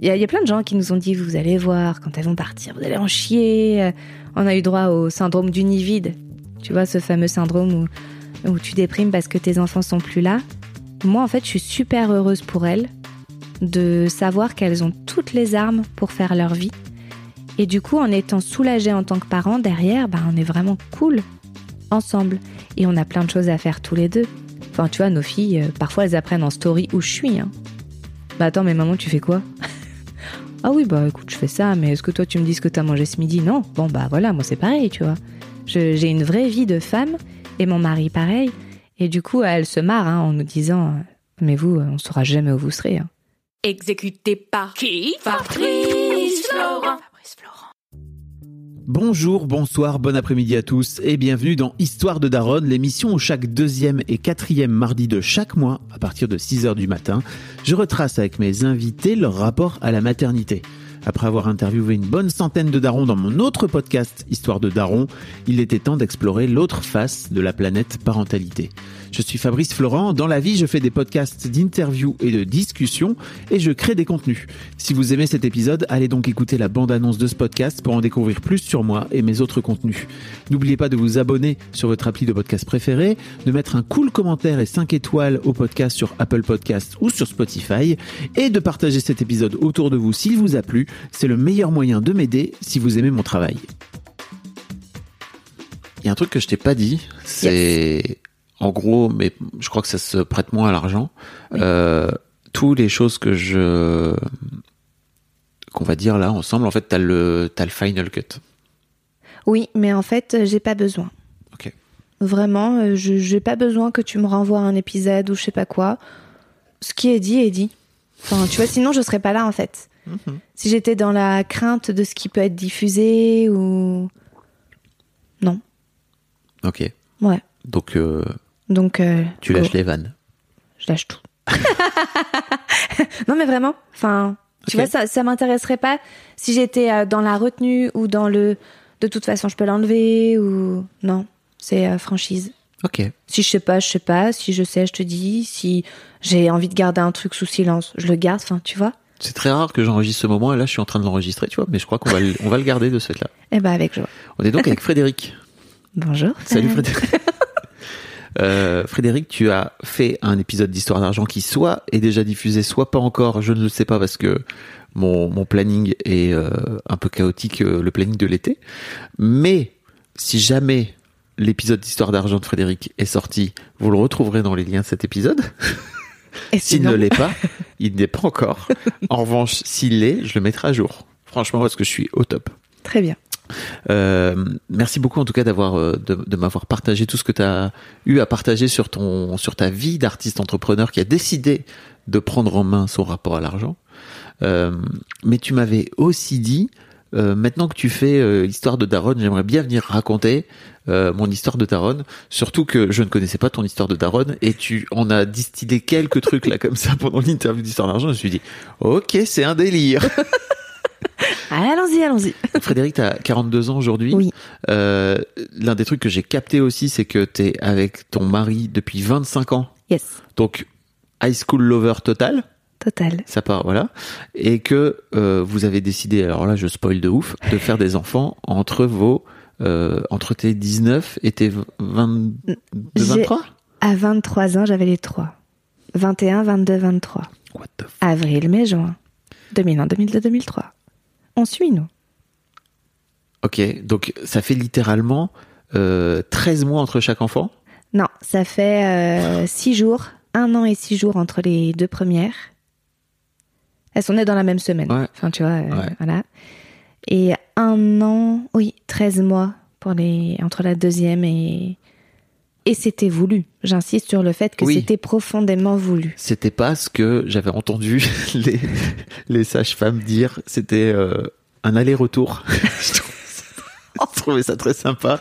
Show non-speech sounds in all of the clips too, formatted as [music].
Il y, a- plein de gens qui nous ont dit vous allez voir quand elles vont partir, vous allez en chier. Euh, On a eu droit au syndrome du nid vide. Tu vois ce fameux syndrome où, où tu déprimes parce que tes enfants sont plus là. Moi en fait, je suis super heureuse pour elles de savoir qu'elles ont toutes les armes pour faire leur vie. Et du coup, en étant soulagée en tant que parent, derrière, bah, on est vraiment cool ensemble. Et on a plein de choses à faire tous les deux. Enfin, tu vois, nos filles, euh, parfois elles apprennent en story où je suis. Hein. Bah attends, mais maman, tu fais quoi? [laughs] Ah oui, bah écoute, je fais ça, mais est-ce que toi tu me dis ce que t'as mangé ce midi? Non. Bon, bah voilà, moi c'est pareil, tu vois. J'ai une vraie vie de femme et mon mari pareil. Et du coup, elle se marre hein, en nous disant Mais vous, on saura jamais où vous serez. hein. Exécuté par qui? Fabrice Florent. Bonjour, bonsoir, bon après-midi à tous et bienvenue dans Histoire de Daronne, l'émission où chaque deuxième et quatrième mardi de chaque mois, à partir de 6h du matin, je retrace avec mes invités leur rapport à la maternité. Après avoir interviewé une bonne centaine de darons dans mon autre podcast Histoire de Daron, il était temps d'explorer l'autre face de la planète parentalité. Je suis Fabrice Florent, dans la vie je fais des podcasts d'interviews et de discussions et je crée des contenus. Si vous aimez cet épisode, allez donc écouter la bande-annonce de ce podcast pour en découvrir plus sur moi et mes autres contenus. N'oubliez pas de vous abonner sur votre appli de podcast préféré, de mettre un cool commentaire et 5 étoiles au podcast sur Apple Podcasts ou sur Spotify et de partager cet épisode autour de vous s'il vous a plu. C'est le meilleur moyen de m'aider si vous aimez mon travail. Il y a un truc que je t'ai pas dit, c'est en gros, mais je crois que ça se prête moins à l'argent. Euh, toutes les choses que je qu'on va dire là ensemble, en fait, t'as le t'as le final cut. Oui, mais en fait, euh, j'ai pas besoin. Ok. Vraiment, euh, je j'ai pas besoin que tu me renvoies un épisode ou je sais pas quoi. Ce qui est dit est dit. Enfin, tu vois, sinon je serais pas là en fait. Si j'étais dans la crainte de ce qui peut être diffusé ou non, Ok. ouais. Donc euh, Donc euh, tu go. lâches les vannes. je lâche tout. [laughs] non mais vraiment, enfin, tu vois, ça, ça m'intéresserait pas si j'étais euh, dans la retenue ou dans le. De toute façon, je peux l'enlever ou non. C'est euh, franchise. Ok. Si je sais pas, je sais pas. Si je sais, je te dis. Si j'ai envie de garder un truc sous silence, je le garde. Enfin, tu vois. C'est très rare que j'enregistre ce moment et là je suis en train de l'enregistrer, tu vois, mais je crois qu'on va le, on va le garder de cette là. [laughs] Eh ben avec joie. On est donc avec [laughs] Frédéric. Bonjour. Salut Frédéric. Euh, Frédéric, tu as fait un épisode d'Histoire d'argent qui soit est déjà diffusé, soit pas encore. Je ne le sais pas parce que mon, mon planning est euh, un peu chaotique, euh, le planning de l'été. Mais si jamais l'épisode d'Histoire d'argent de Frédéric est sorti, vous le retrouverez dans les liens de cet épisode. Et [laughs] S'il ne l'est pas, il n'est pas encore. En revanche, s'il l'est, je le mettrai à jour. Franchement, parce que je suis au top. Très bien. Euh, merci beaucoup en tout cas d'avoir euh, de, de m'avoir partagé tout ce que tu as eu à partager sur ton sur ta vie d'artiste entrepreneur qui a décidé de prendre en main son rapport à l'argent. Euh, mais tu m'avais aussi dit euh, maintenant que tu fais euh, histoire de Daronne, j'aimerais bien venir raconter euh, mon histoire de Daronne. Surtout que je ne connaissais pas ton histoire de Daronne et tu en as distillé quelques trucs là comme ça pendant l'interview d'histoire d'argent. Je me suis dit, ok, c'est un délire. [laughs] Allons-y, allons-y. Frédéric, tu as 42 ans aujourd'hui. Oui. Euh, L'un des trucs que j'ai capté aussi, c'est que tu es avec ton mari depuis 25 ans. Yes. Donc, high school lover total, Total. ça part, voilà. Et que euh, vous avez décidé, alors là, je spoil de ouf, de faire des enfants entre vos. Euh, entre tes 19 et tes 20, J'ai- 23 À 23 ans, j'avais les trois. 21, 22, 23. What the f- Avril, mai, juin. 2001, 2002, 2003. On suit, nous. Ok, donc ça fait littéralement euh, 13 mois entre chaque enfant? Non, ça fait 6 jours, un an et 6 jours entre les deux premières. Elles sont nées dans la même semaine. Ouais. Enfin, tu vois, euh, Ouais. voilà. Et un an, oui, 13 mois pour les, entre la deuxième et, et c'était voulu. J'insiste sur le fait que Oui. c'était profondément voulu. C'était pas ce que j'avais entendu [laughs] les, les sages-femmes dire. C'était euh, un aller-retour. [laughs] Je trouvais ça- très sympa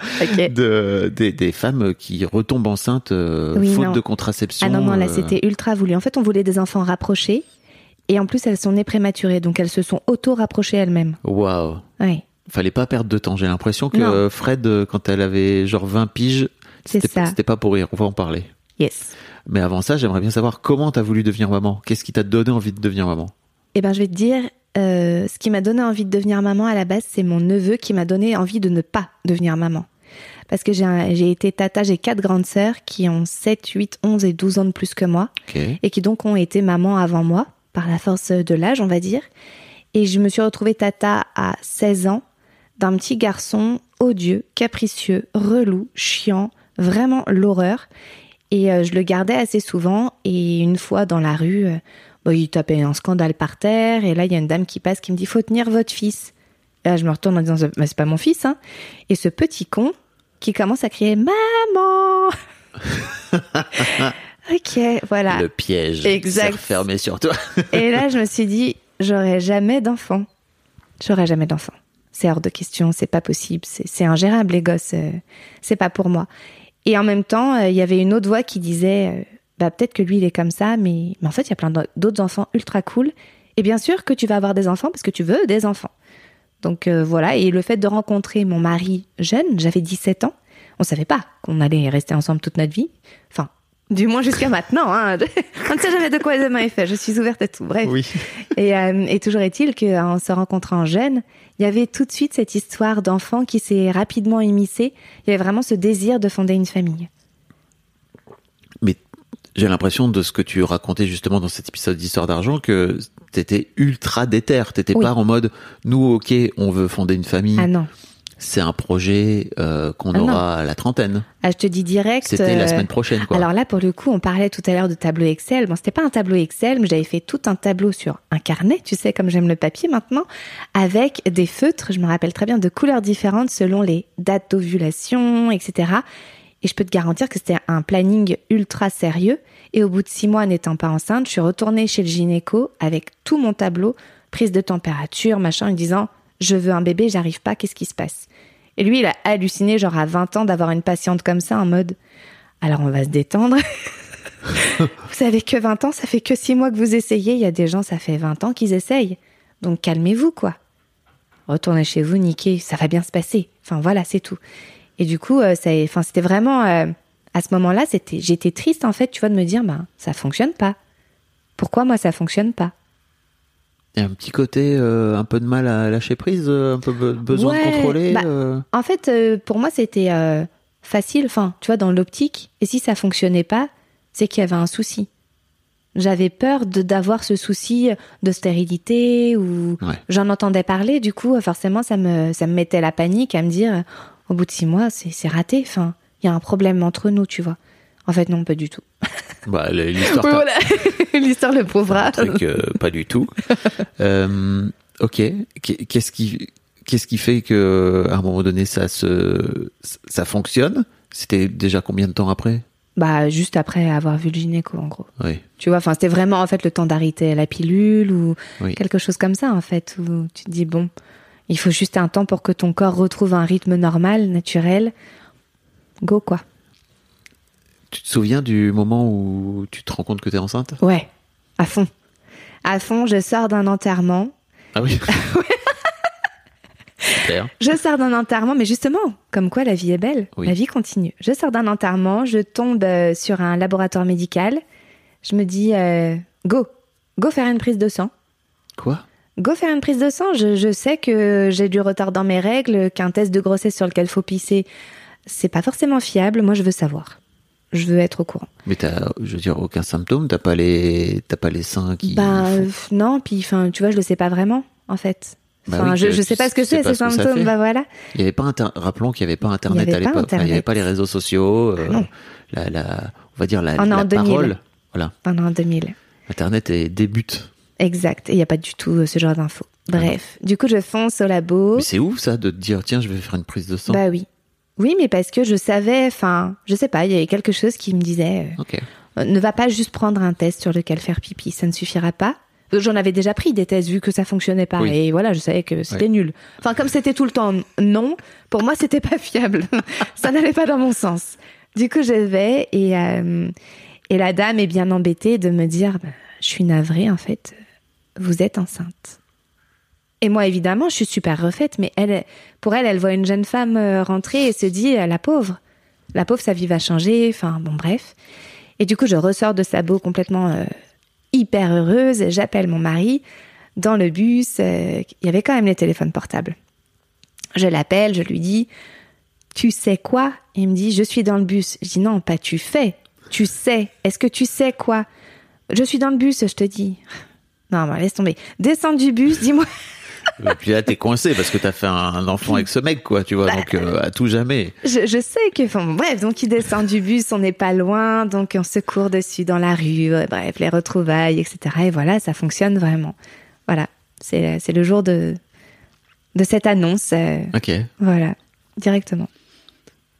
de, des, des femmes qui retombent enceintes euh, Oui, faute non. de contraception. Ah non, non, là euh, c'était ultra voulu. En fait, on voulait des enfants rapprochés et en plus elles sont nées prématurées, donc elles se sont auto-rapprochées elles-mêmes. Waouh. Ouais. Fallait pas perdre de temps. J'ai l'impression que Non. Fred, quand elle avait genre 20 piges, c'était pas, ça. c'était pas pour rire. On va en parler. Yes. Mais avant ça, j'aimerais bien savoir comment t'as voulu devenir maman. Qu'est-ce qui t'a donné envie de devenir maman? Eh ben, je vais te dire, euh, ce qui m'a donné envie de devenir maman à la base, c'est mon neveu qui m'a donné envie de ne pas devenir maman. Parce que j'ai été tata, j'ai quatre grandes sœurs qui ont 7, 8, 11 et 12 ans de plus que moi. Et qui donc ont été maman avant moi, par la force de l'âge, on va dire. Et je me suis retrouvée tata à 16 ans d'un petit garçon odieux, capricieux, relou, chiant, vraiment l'horreur. Et euh, je le gardais assez souvent. Et une fois dans la rue, euh, bah, il tapait un scandale par terre. Et là, il y a une dame qui passe qui me dit faut tenir votre fils. Et là, je me retourne en disant Bah, c'est pas mon fils. Hein. Et ce petit con qui commence à crier maman. [laughs] ok, voilà. Le piège Exact. refermé sur toi. [laughs] Et là, je me suis dit, j'aurai jamais d'enfant. J'aurai jamais d'enfant. C'est hors de question, c'est pas possible, c'est c'est ingérable, les gosses, euh, c'est pas pour moi. Et en même temps, euh, il y avait une autre voix qui disait, euh, bah peut-être que lui il est comme ça, mais, mais en fait il y a plein d'autres enfants ultra cool. Et bien sûr que tu vas avoir des enfants parce que tu veux des enfants. Donc euh, voilà, et le fait de rencontrer mon mari jeune, j'avais 17 ans, on savait pas qu'on allait rester ensemble toute notre vie. Enfin, du moins jusqu'à maintenant. Hein. [laughs] on ne sait jamais de quoi demain est fait. Je suis ouverte à tout. Bref. Oui. [laughs] Et, euh, et toujours est-il qu'en se rencontrant jeune, il y avait tout de suite cette histoire d'enfant qui s'est rapidement immiscée. Il y avait vraiment ce désir de fonder une famille. Mais j'ai l'impression de ce que tu racontais justement dans cet épisode d'Histoire d'argent que t'étais ultra déter. T'étais Oui. pas en mode nous ok on veut fonder une famille. Ah non. C'est un projet euh, qu'on Ah aura à la trentaine. Ah, je te dis direct. C'était la euh, semaine prochaine quoi. Alors là, pour le coup, on parlait tout à l'heure de tableau Excel. Bon, c'était pas un tableau Excel, mais j'avais fait tout un tableau sur un carnet, tu sais, comme j'aime le papier maintenant, avec des feutres, je me rappelle très bien, de couleurs différentes selon les dates d'ovulation, etc. Et je peux te garantir que c'était un planning ultra sérieux. Et au bout de six mois, n'étant pas enceinte, je suis retournée chez le gynéco avec tout mon tableau, prise de température, machin, en disant, je veux un bébé, j'arrive pas, qu'est-ce qui se passe? Et lui, il a halluciné, genre à 20 ans, d'avoir une patiente comme ça, en mode, alors on va se détendre. [laughs] vous savez que 20 ans, ça fait que 6 mois que vous essayez. Il y a des gens, ça fait 20 ans qu'ils essayent. Donc calmez-vous, quoi. Retournez chez vous, niquez, ça va bien se passer. Enfin voilà, c'est tout. Et du coup, euh, c'était vraiment, euh, à ce moment-là, j'étais triste en fait, tu vois, de me dire, ben, ça fonctionne pas. Pourquoi moi ça fonctionne pas? Y a un petit côté euh, un peu de mal à lâcher prise, euh, un peu be- besoin Ouais, de contrôler. bah, euh. En fait, euh, pour moi, c'était facile. Enfin, tu vois, dans l'optique. Et si ça fonctionnait pas, c'est qu'il y avait un souci. J'avais peur d'avoir ce souci de stérilité ou Ouais. j'en entendais parler. Du coup, forcément, ça me ça me mettait la panique à me dire, au bout de six mois, c'est c'est raté. Enfin, il y a un problème entre nous, tu vois. En fait, non, pas du tout. [laughs] Bah, l'histoire Oui, t'a- voilà. [laughs] L'histoire le prouvera. truc euh, pas du tout. [laughs] Euh, ok. Qu'est- Qu'est-ce qui qu'est-ce qui fait que à un moment donné ça se ça fonctionne? C'était déjà combien de temps après? Bah, juste après avoir vu le gynéco, en gros. Oui. Tu vois, enfin, c'était vraiment en fait le temps d'arrêter la pilule ou Oui. quelque chose comme ça en fait, où tu te dis bon, il faut juste un temps pour que ton corps retrouve un rythme normal, naturel. Go quoi. Tu te souviens du moment où tu te rends compte que t'es enceinte? Ouais, à fond. À fond, je sors d'un enterrement. Ah oui? [laughs] Super. Je sors d'un enterrement, mais justement, comme quoi la vie est belle, Oui. la vie continue. Je sors d'un enterrement, je tombe euh, sur un laboratoire médical. Je me dis euh, go, go faire une prise de sang. Quoi? Go faire une prise de sang. Je, je sais que j'ai du retard dans mes règles, qu'un test de grossesse sur lequel faut pisser, c'est pas forcément fiable. Moi, je veux savoir. Je veux être au courant. Mais t'as, je veux dire, aucun symptôme? T'as pas les, t'as pas les seins qui. Bah font- euh, non, puis enfin, tu vois, je le sais pas vraiment, en fait. Bah Enfin, oui, je, je sais pas ce que c'est ces symptômes. Bah voilà. Il y avait pas inter- rappelons qu'il y avait pas internet avait à l'époque. Il y avait pas les réseaux sociaux. euh, Ah non. la, la, on va dire la, On est la en 2000. parole. Voilà. Pendant 2000. Internet est débute. Exact. Et il y a pas du tout euh, ce genre d'infos. Bref. Du coup, je fonce au labo. Mais c'est ouf ça de te dire tiens je vais faire une prise de sang. Bah oui. Oui, mais parce que je savais, enfin, je sais pas, il y avait quelque chose qui me disait, euh, euh, ne va pas juste prendre un test sur lequel faire pipi, ça ne suffira pas. Euh, J'en avais déjà pris des tests vu que ça fonctionnait pas Oui. et voilà, je savais que c'était nul. Enfin, comme c'était tout le temps non, pour moi c'était pas fiable. [laughs] ça n'allait pas dans mon sens. Du coup, je vais et euh, et la dame est bien embêtée de me dire, bah, je suis navrée en fait, vous êtes enceinte. Et moi, évidemment, je suis super refaite, mais elle, pour elle, elle voit une jeune femme euh, rentrer et se dit, euh, la pauvre, la pauvre, sa vie va changer. Enfin, bon, bref. Et du coup, je ressors de Sabot complètement euh, hyper heureuse. J'appelle mon mari dans le bus. Il y avait quand même les téléphones portables. Je l'appelle, je lui dis, tu sais quoi? Il me dit, je suis dans le bus. Je dis, non, pas tu fais. Tu sais. Est-ce que tu sais quoi Je suis dans le bus, je te dis. Non, bah, laisse tomber. Descends du bus, dis-moi. Et puis là, t'es coincé parce que t'as fait un enfant avec ce mec, quoi, tu vois, donc euh, à tout jamais. Je, je sais que, enfin, bref, donc il descend du bus, on n'est pas loin, donc on se court dessus dans la rue, euh, bref, les retrouvailles, etc. Et voilà, ça fonctionne vraiment. Voilà, c'est le jour de, de cette annonce, euh, Ok. voilà, directement.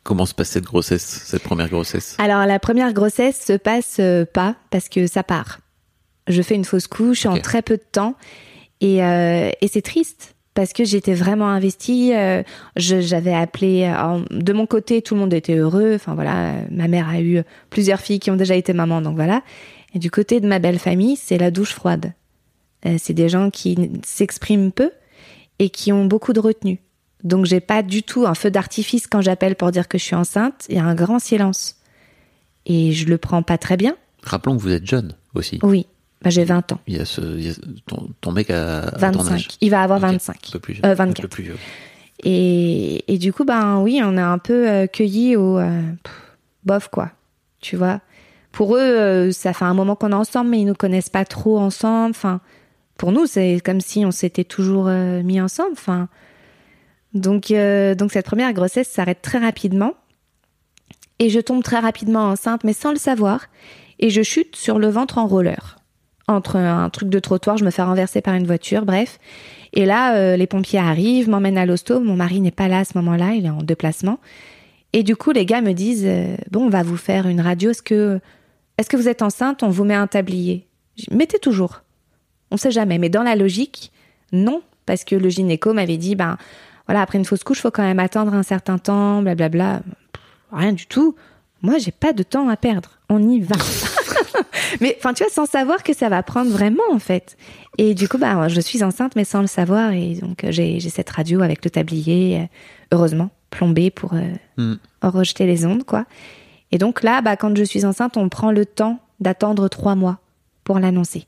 Comment se passe cette grossesse, cette première grossesse? Alors la première grossesse se passe euh, pas parce que ça part. Je fais une fausse couche en très peu de temps et, euh, et c'est triste parce que j'étais vraiment investie. euh, J'avais appelé euh, en- de mon côté, tout le monde était heureux. Enfin voilà, ma mère a eu plusieurs filles qui ont déjà été mamans, donc voilà. Et du côté de ma belle famille, c'est la douche froide. Euh, c'est des gens qui s'expriment peu et qui ont beaucoup de retenue. Donc j'ai pas du tout un feu d'artifice quand j'appelle pour dire que je suis enceinte. Il y a un grand silence. Et je le prends pas très bien. Rappelons que vous êtes jeune aussi. Oui, bah, j'ai 20 ans. Il y a ce, il y a- ton, ton mec a, a ton 25. âge. Il va avoir Ok. 25. Un peu plus. Euh, Un 24. peu plus vieux. Et, et du coup, ben oui, on a un peu euh, cueilli au euh, pff, bof, quoi. Tu vois? Pour eux, euh, ça fait un moment qu'on est ensemble, mais ils nous connaissent pas trop ensemble. Enfin, pour nous, c'est comme si on s'était toujours euh, mis ensemble. Enfin, donc, donc cette première grossesse s'arrête très rapidement. Et je tombe très rapidement enceinte, mais sans le savoir. Et je chute sur le ventre en roller. Entre un truc de trottoir, je me fais renverser par une voiture, bref. Et là, euh, les pompiers arrivent, m'emmènent à l'hosto. Mon mari n'est pas là à ce moment-là, il est en déplacement. Et du coup, les gars me disent euh, Bon, on va vous faire une radio. Est-ce que, est-ce que vous êtes enceinte? On vous met un tablier. Dis, Mettez toujours. On sait jamais. Mais dans la logique, non. Parce que le gynéco m'avait dit Ben, voilà, après une fausse couche, faut quand même attendre un certain temps, blablabla. Pff, Rien du tout. Moi, j'ai pas de temps à perdre. On y va. [laughs] mais enfin, tu vois, sans savoir que ça va prendre vraiment, en fait. Et du coup, bah, je suis enceinte, mais sans le savoir. Et donc, euh, j'ai cette radio avec le tablier, euh, heureusement, plombé pour euh, Hmm. rejeter les ondes, quoi. Et donc là, bah, quand je suis enceinte, on prend le temps d'attendre trois mois pour l'annoncer.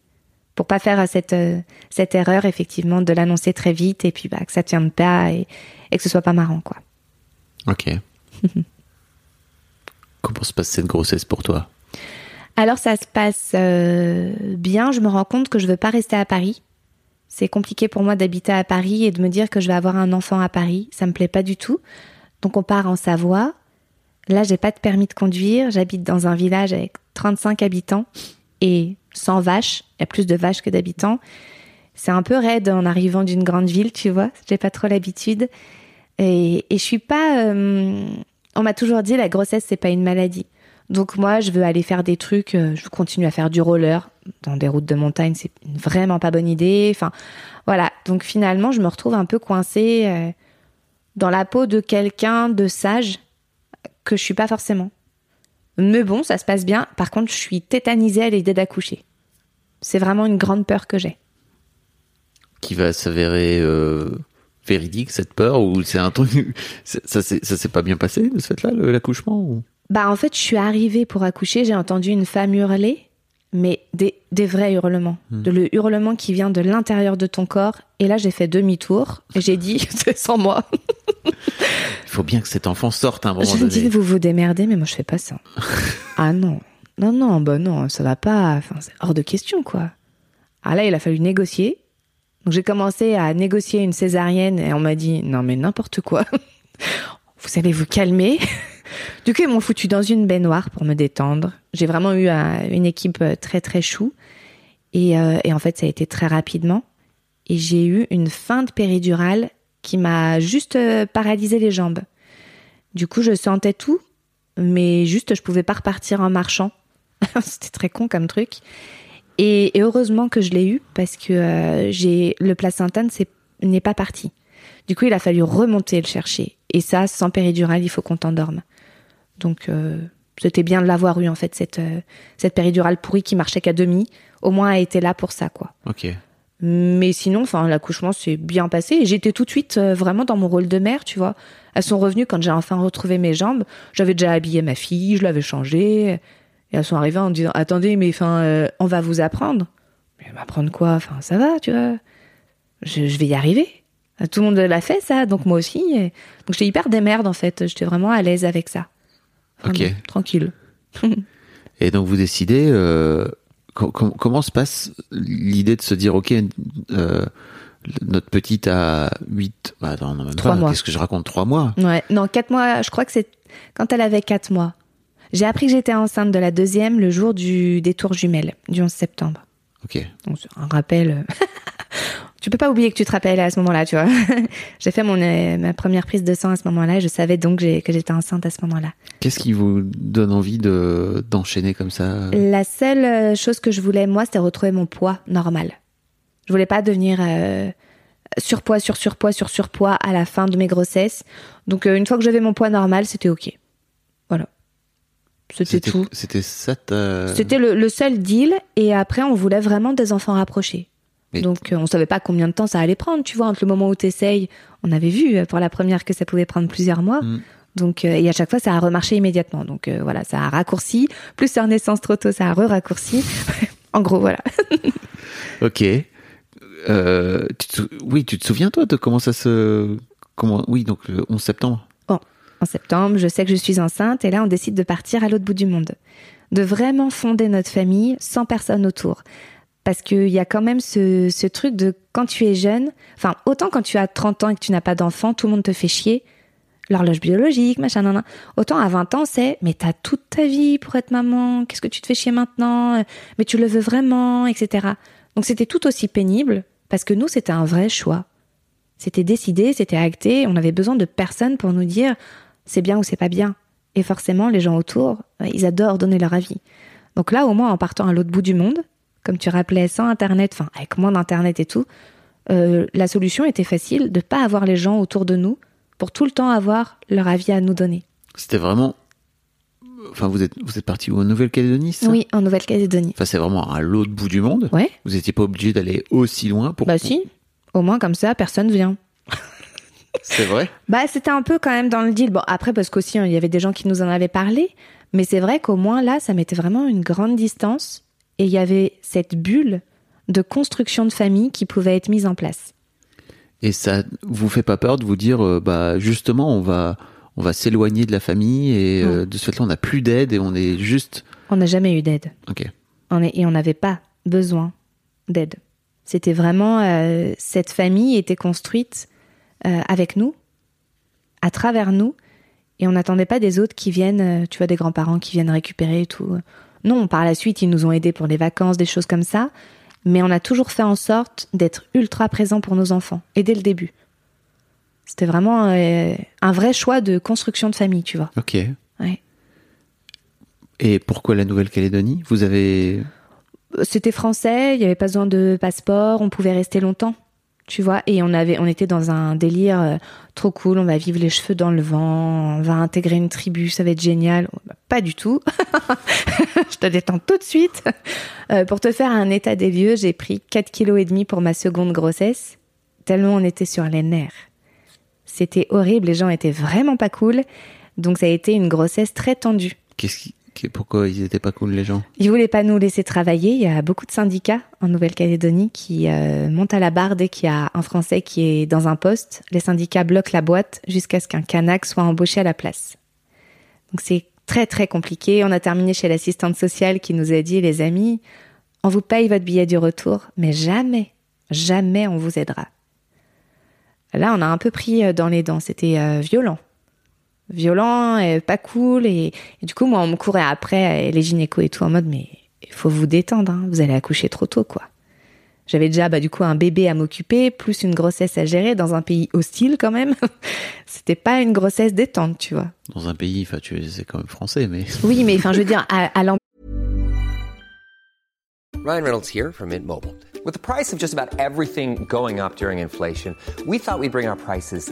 Pour pas faire cette, euh, cette erreur, effectivement, de l'annoncer très vite et puis bah, que ça tienne pas et, et que ce soit pas marrant, quoi. Ok. [laughs] Comment se passe cette grossesse pour toi? Alors ça se passe euh, bien. Je me rends compte que je veux pas rester à Paris. C'est compliqué pour moi d'habiter à Paris et de me dire que je vais avoir un enfant à Paris. Ça me plaît pas du tout. Donc on part en Savoie. Là, j'ai pas de permis de conduire. J'habite dans un village avec 35 habitants et 100 vaches. Il y a plus de vaches que d'habitants. C'est un peu raide en arrivant d'une grande ville, tu vois. J'ai pas trop l'habitude. Et, et je suis pas. euh, on m'a toujours dit la grossesse c'est pas une maladie. Donc moi je veux aller faire des trucs. euh, je veux continuer à faire du roller dans des routes de montagne. C'est vraiment pas bonne idée. Enfin voilà. Donc finalement je me retrouve un peu coincée euh, dans la peau de quelqu'un de sage que je suis pas forcément. Mais bon ça se passe bien. Par contre je suis tétanisée à l'idée d'accoucher. C'est vraiment une grande peur que j'ai. Qui va s'avérer euh, véridique, cette peur Ou c'est un truc. [laughs] Ça s'est pas bien passé, de ce fait-là, l'accouchement ou... Bah en fait, je suis arrivée pour accoucher, j'ai entendu une femme hurler, mais des, des vrais hurlements. De le hurlement qui vient de l'intérieur de ton corps. Et là, j'ai fait demi-tour et j'ai dit, [laughs] c'est sans moi. Il faut bien que cet enfant sorte un moment Je me donné. dis, vous vous démerdez, mais moi, je fais pas ça. [laughs] ah non. Non, non, bah non, ça va pas. Enfin, c'est hors de question, quoi. Ah là, il a fallu négocier. Donc, j'ai commencé à négocier une césarienne et on m'a dit, non, mais n'importe quoi. [laughs] vous allez vous calmer. Du coup, ils m'ont foutu dans une baignoire pour me détendre. J'ai vraiment eu euh, une équipe euh, très, très chou. Et, euh, et en fait, ça a été très rapidement. Et j'ai eu une fin de péridurale qui m'a juste paralysé les jambes. Du coup, je sentais tout, mais juste, je pouvais pas repartir en marchant. [laughs] C'était très con comme truc. Et, heureusement que je l'ai eu parce que j'ai le placenta n'est pas parti. Du coup, il a fallu remonter le chercher. Et ça, sans péridurale, il faut qu'on t'endorme. Donc, euh, c'était bien de l'avoir eu en fait cette euh, cette péridurale pourrie qui marchait qu'à demi. Au moins, elle était là pour ça, quoi. Ok. Mais sinon, enfin, l'accouchement s'est bien passé. Et J'étais tout de suite euh, vraiment dans mon rôle de mère, tu vois. Elles sont revenues quand j'ai enfin retrouvé mes jambes. J'avais déjà habillé ma fille, je l'avais changée. Et elles sont arrivées en me disant Attendez, mais enfin, euh, on va vous apprendre. Mais m'apprendre quoi? Enfin, ça va, tu vois. Je, je vais y arriver. Tout le monde l'a fait, ça, donc moi aussi. Et- Donc j'étais hyper démerde, en fait. J'étais vraiment à l'aise avec ça. Ok. Vraiment, Tranquille. [laughs] Et donc vous décidez, euh, com- com- comment se passe l'idée de se dire, ok, euh, notre petite a 8, bah attends, non, même pas, mois. qu'est-ce que je raconte, 3 mois? Ouais, non, quatre mois, je crois que c'est quand elle avait quatre mois. J'ai appris que j'étais enceinte de la deuxième le jour du détour jumelle, du 11 septembre. Ok. Donc, un rappel. [laughs] tu peux pas oublier que tu te rappelles à ce moment-là, tu vois. [laughs] j'ai fait mon, euh, ma première prise de sang à ce moment-là et je savais donc que j'étais enceinte à ce moment-là. Qu'est-ce qui vous donne envie de d'enchaîner comme ça? La seule euh, chose que je voulais, moi, c'était retrouver mon poids normal. Je voulais pas devenir euh, surpoids, sur surpoids, sur surpoids à la fin de mes grossesses. Donc, euh, une fois que j'avais mon poids normal, c'était OK. Voilà. C'était tout. C'était ça ta... C'était le, le seul deal. Et après, on voulait vraiment des enfants rapprochés. Mais- Donc, euh, on savait pas combien de temps ça allait prendre. Tu vois, entre le moment où tu essayes, on avait vu euh, pour la première que ça pouvait prendre plusieurs mois. Mm. Donc, euh, et à chaque fois, ça a remarché immédiatement. Donc, euh, voilà, ça a raccourci. Plus sur naissance trop tôt, ça a re-raccourci. [laughs] en gros, voilà. [laughs] Ok. Euh, tu te sou- Oui, tu te souviens toi de comment ça se... Comment... Oui, donc le 11 septembre. En septembre, je sais que je suis enceinte et là, on décide de partir à l'autre bout du monde. De vraiment fonder notre famille sans personne autour. Parce qu'il y a quand même ce, truc de quand tu es jeune, enfin, autant quand tu as 30 ans et que tu n'as pas d'enfant, tout le monde te fait chier. L'horloge biologique, machin, nan, nan. Autant à 20 ans, c'est, mais t'as toute ta vie pour être maman, qu'est-ce que tu te fais chier maintenant, mais tu le veux vraiment, etc. Donc c'était tout aussi pénible, parce que nous, c'était un vrai choix. C'était décidé, c'était acté, on avait besoin de personne pour nous dire c'est bien ou c'est pas bien. Et forcément, les gens autour, euh, ils adorent donner leur avis. Donc là, au moins, en partant à l'autre bout du monde, comme tu rappelais, sans Internet, enfin, avec moins d'Internet et tout, euh, la solution était facile de pas avoir les gens autour de nous pour tout le temps avoir leur avis à nous donner. C'était vraiment... Enfin, vous êtes, vous êtes parti où En Nouvelle-Calédonie, Oui, en Nouvelle-Calédonie. Enfin, c'est vraiment à l'autre bout du monde. Ouais, Vous n'étiez pas obligé d'aller aussi loin pour... bah si. Au moins, comme ça, personne vient. [laughs] C'est vrai? Bah, c'était un peu quand même dans le deal. Bon, après, parce qu'aussi, hein, il y avait des gens qui nous en avaient parlé. Mais c'est vrai qu'au moins, là, ça mettait vraiment une grande distance. Et il y avait cette bulle de construction de famille qui pouvait être mise en place. Et ça vous fait pas peur de vous dire, euh, bah justement, on va, on va s'éloigner de la famille et euh, de ce fait-là, on n'a plus d'aide et on est juste. On n'a jamais eu d'aide. Ok. On est- et on n'avait pas besoin d'aide. C'était vraiment euh, cette famille était construite avec nous, à travers nous, et on n'attendait pas des autres qui viennent, tu vois, des grands-parents qui viennent récupérer et tout. Non, par la suite, ils nous ont aidés pour les vacances, des choses comme ça, mais on a toujours fait en sorte d'être ultra présent pour nos enfants, et dès le début. C'était vraiment euh, un vrai choix de construction de famille, tu vois. Ok. Ouais. Et pourquoi la Nouvelle-Calédonie? Vous avez. c'était français, il n'y avait pas besoin de passeport, on pouvait rester longtemps, tu vois. Et on avait, on était dans un délire euh, trop cool. On va vivre les cheveux dans le vent, on va intégrer une tribu, ça va être génial. Bah, Pas du tout. [laughs] Je te détends tout de suite. Euh, pour te faire un état des lieux, j'ai pris 4 kilos et demi pour ma seconde grossesse, tellement on était sur les nerfs. C'était horrible, les gens étaient vraiment pas cool. Donc ça a été une grossesse très tendue. Qu'est-ce qui... Pourquoi ils étaient pas cool les gens? Ils voulaient pas nous laisser travailler. Il y a beaucoup de syndicats en Nouvelle-Calédonie qui euh, montent à la barre dès qu'il y a un Français qui est dans un poste. Les syndicats bloquent la boîte jusqu'à ce qu'un Kanak soit embauché à la place. Donc c'est très très compliqué. On a terminé chez l'assistante sociale qui nous a dit, les amis, on vous paye votre billet du retour, mais jamais, jamais on vous aidera. Là, on a un peu pris euh, dans les dents. C'était euh, violent violent, et pas cool. Et, et du coup, moi, on me courait après, et les gynécos et tout, en mode, mais il faut vous détendre, hein, vous allez accoucher trop tôt, quoi. J'avais déjà bah, du coup un bébé à m'occuper, plus une grossesse à gérer dans un pays hostile quand même. [laughs] C'était pas une grossesse détente, tu vois. Dans un pays, enfin, tu c'est quand même français, mais. [laughs] Oui, mais enfin, je veux dire, à, à l'am- Ryan Reynolds here from Mint Mobile. With the price of just about everything going up during inflation, we thought we'd bring our prices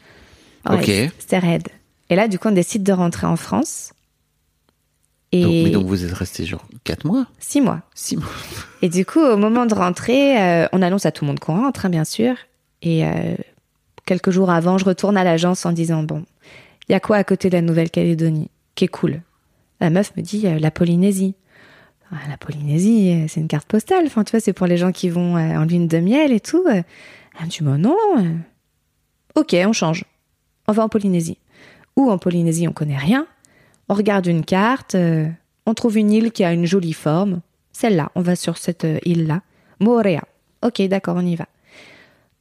ouais, Ok. C'était raide. Et là, du coup, on décide de rentrer en France. Et Donc, mais donc vous êtes resté genre 4 mois? Six mois. 6 mois Et du coup, au moment de rentrer, euh, on annonce à tout le monde qu'on rentre, hein, bien sûr. Et euh, quelques jours avant, je retourne à l'agence en disant bon, il y a quoi à côté de la Nouvelle-Calédonie? Qui est cool? La meuf me dit euh, la Polynésie. Ah, la Polynésie, c'est une carte postale. Enfin, tu vois, c'est pour les gens qui vont en lune de miel et tout. Elle me dit bah non. Ok, on change. On va en Polynésie. Ou en Polynésie, on connaît rien. On regarde une carte, euh, on trouve une île qui a une jolie forme. Celle-là, on va sur cette euh, île-là. Moorea. Ok, d'accord, on y va.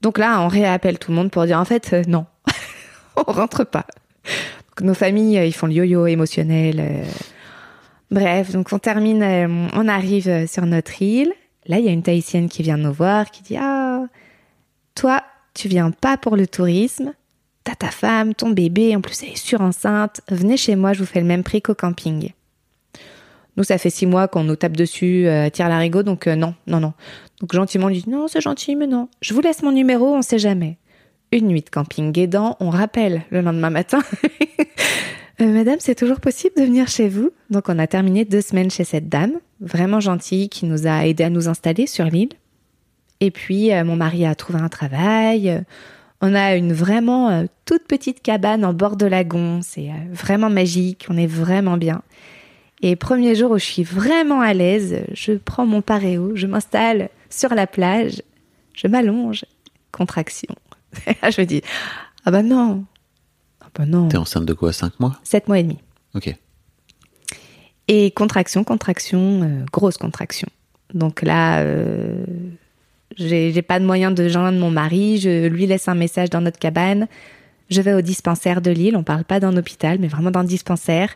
Donc là, on réappelle tout le monde pour dire en fait, euh, non, [laughs] on rentre pas. Nos familles, ils font le yo-yo émotionnel. Bref, donc on termine, on arrive sur notre île. Là, il y a une Tahitienne qui vient nous voir, qui dit Ah, toi, tu viens pas pour le tourisme. T'as ta femme, ton bébé, en plus elle est surenceinte. Venez chez moi, je vous fais le même prix qu'au camping. Nous, ça fait six mois qu'on nous tape dessus, euh, tire l'arigot, donc euh, non, non, non. Donc gentiment, on lui dit non, c'est gentil, mais non. Je vous laisse mon numéro, on sait jamais. Une nuit de camping aidant, on rappelle le lendemain matin. [laughs] Euh, Madame, c'est toujours possible de venir chez vous? Donc on a terminé deux semaines chez cette dame, vraiment gentille, qui nous a aidé à nous installer sur l'île. Et puis euh, mon mari a trouvé un travail. On a une vraiment euh, toute petite cabane en bord de lagon. C'est euh, vraiment magique. On est vraiment bien. Et premier jour où je suis vraiment à l'aise, je prends mon paréo, je m'installe sur la plage, je m'allonge, contraction. [laughs] Je me dis, ah bah non, ah bah non, T'es enceinte de quoi 5 mois? Sept mois et demi. Ok. Et contraction, contraction, euh, grosse contraction. Donc là, euh, j'ai pas de moyen de joindre mon mari. Je lui laisse un message dans notre cabane. Je vais au dispensaire de Lille. On parle pas d'un hôpital, mais vraiment d'un dispensaire.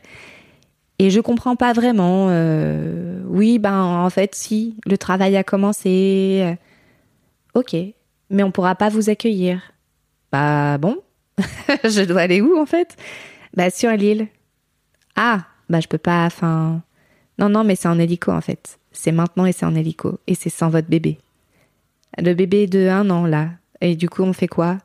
Et je comprends pas vraiment. euh, oui, ben en fait, si le travail a commencé. ok, mais on pourra pas vous accueillir. Bah bon, [laughs] je dois aller où en fait? Bah sur l'île. Ah, bah je peux pas, enfin... Non, non, mais c'est en hélico en fait. C'est maintenant et c'est en hélico. Et c'est sans votre bébé. Le bébé de un an là. Et du coup, on fait quoi?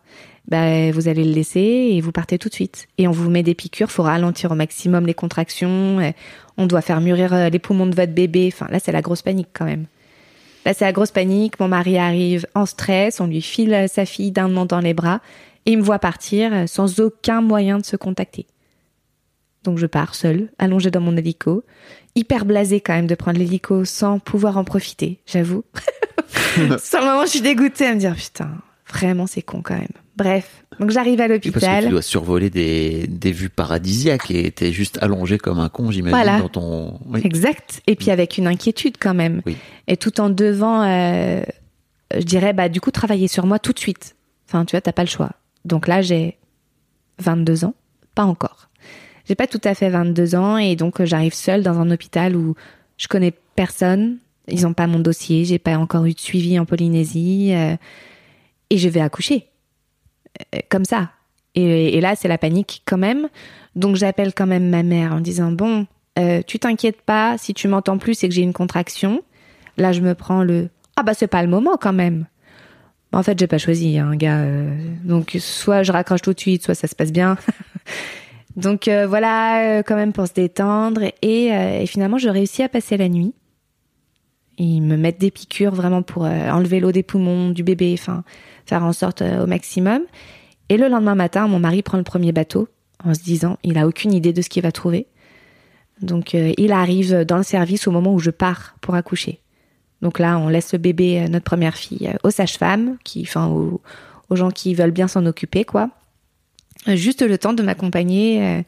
Bah vous allez le laisser et vous partez tout de suite. Et on vous met des piqûres, faut ralentir au maximum les contractions. On doit faire mûrir euh, les poumons de votre bébé. Enfin là, c'est la grosse panique quand même. Là, c'est la grosse panique. Mon mari arrive en stress. On lui file euh, sa fille d'un an dans les bras. Et il me voit partir euh, sans aucun moyen de se contacter. Donc je pars seule, allongée dans mon hélico, hyper blasée quand même de prendre l'hélico sans pouvoir en profiter, j'avoue. [laughs] Sur le moment, je suis dégoûtée à me dire putain, vraiment c'est con quand même. Bref, donc j'arrive à Parce que tu l'hôpital. dois survoler des, des vues paradisiaques et t'es juste allongé comme un con, j'imagine, Voilà. dans ton. Oui. Exact. Et puis avec une inquiétude quand même. Oui. Et tout en devant, euh, je dirais, bah du coup, travailler sur moi tout de suite. Enfin, tu vois, t'as pas le choix. Donc là, j'ai 22 ans, pas encore. J'ai pas tout à fait 22 ans et donc euh, j'arrive seule dans un hôpital où je connais personne. Ils ont pas mon dossier, j'ai pas encore eu de suivi en Polynésie euh, et je vais accoucher Euh, comme ça. Et, là, c'est la panique quand même. Donc j'appelle quand même ma mère en disant bon, tu t'inquiètes pas, si tu m'entends plus, c'est que j'ai une contraction. Là, je me prends le ah bah c'est pas le moment quand même. En fait, j'ai pas choisi un gars. euh, donc, soit je raccroche tout de suite, soit ça se passe bien. [laughs] donc euh, voilà, euh, quand même pour se détendre. Et, euh, et finalement, je réussis à passer la nuit. Ils me mettent des piqûres vraiment pour euh, enlever l'eau des poumons du bébé, enfin faire en sorte euh, au maximum. Et le lendemain matin, mon mari prend le premier bateau en se disant, il a aucune idée de ce qu'il va trouver. Donc euh, il arrive dans le service au moment où je pars pour accoucher. Donc là, on laisse le bébé, notre première fille, aux sages-femmes, qui, enfin, aux, aux gens qui veulent bien s'en occuper, quoi. Euh, Juste le temps de m'accompagner euh,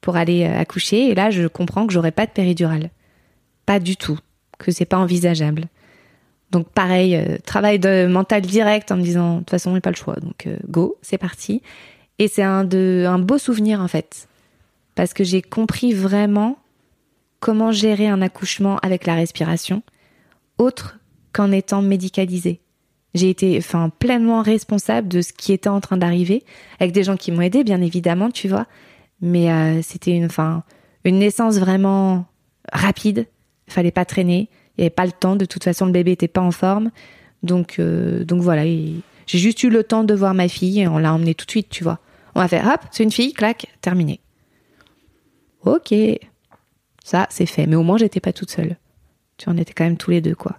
pour aller euh, accoucher. Et là, je comprends que j'aurai pas de péridurale. Pas du tout. Que c'est pas envisageable. Donc pareil, travail de mental direct en me disant, de toute façon, j'ai pas le choix. Donc go, c'est parti. Et c'est un, un beau souvenir, en fait. Parce que j'ai compris vraiment comment gérer un accouchement avec la respiration, autre qu'en étant médicalisée. J'ai été enfin pleinement responsable de ce qui était en train d'arriver, avec des gens qui m'ont aidé, bien évidemment, tu vois. Mais euh, c'était une, enfin, une naissance vraiment rapide. Fallait pas traîner. Il n'y avait pas le temps. De toute façon, le bébé était pas en forme. Donc, euh, donc voilà. J'ai juste eu le temps de voir ma fille et on l'a emmenée tout de suite, tu vois. On va faire hop, c'est une fille, clac, terminé. Ok. Ça, c'est fait. Mais au moins, j'étais pas toute seule. Tu on était quand même tous les deux, quoi.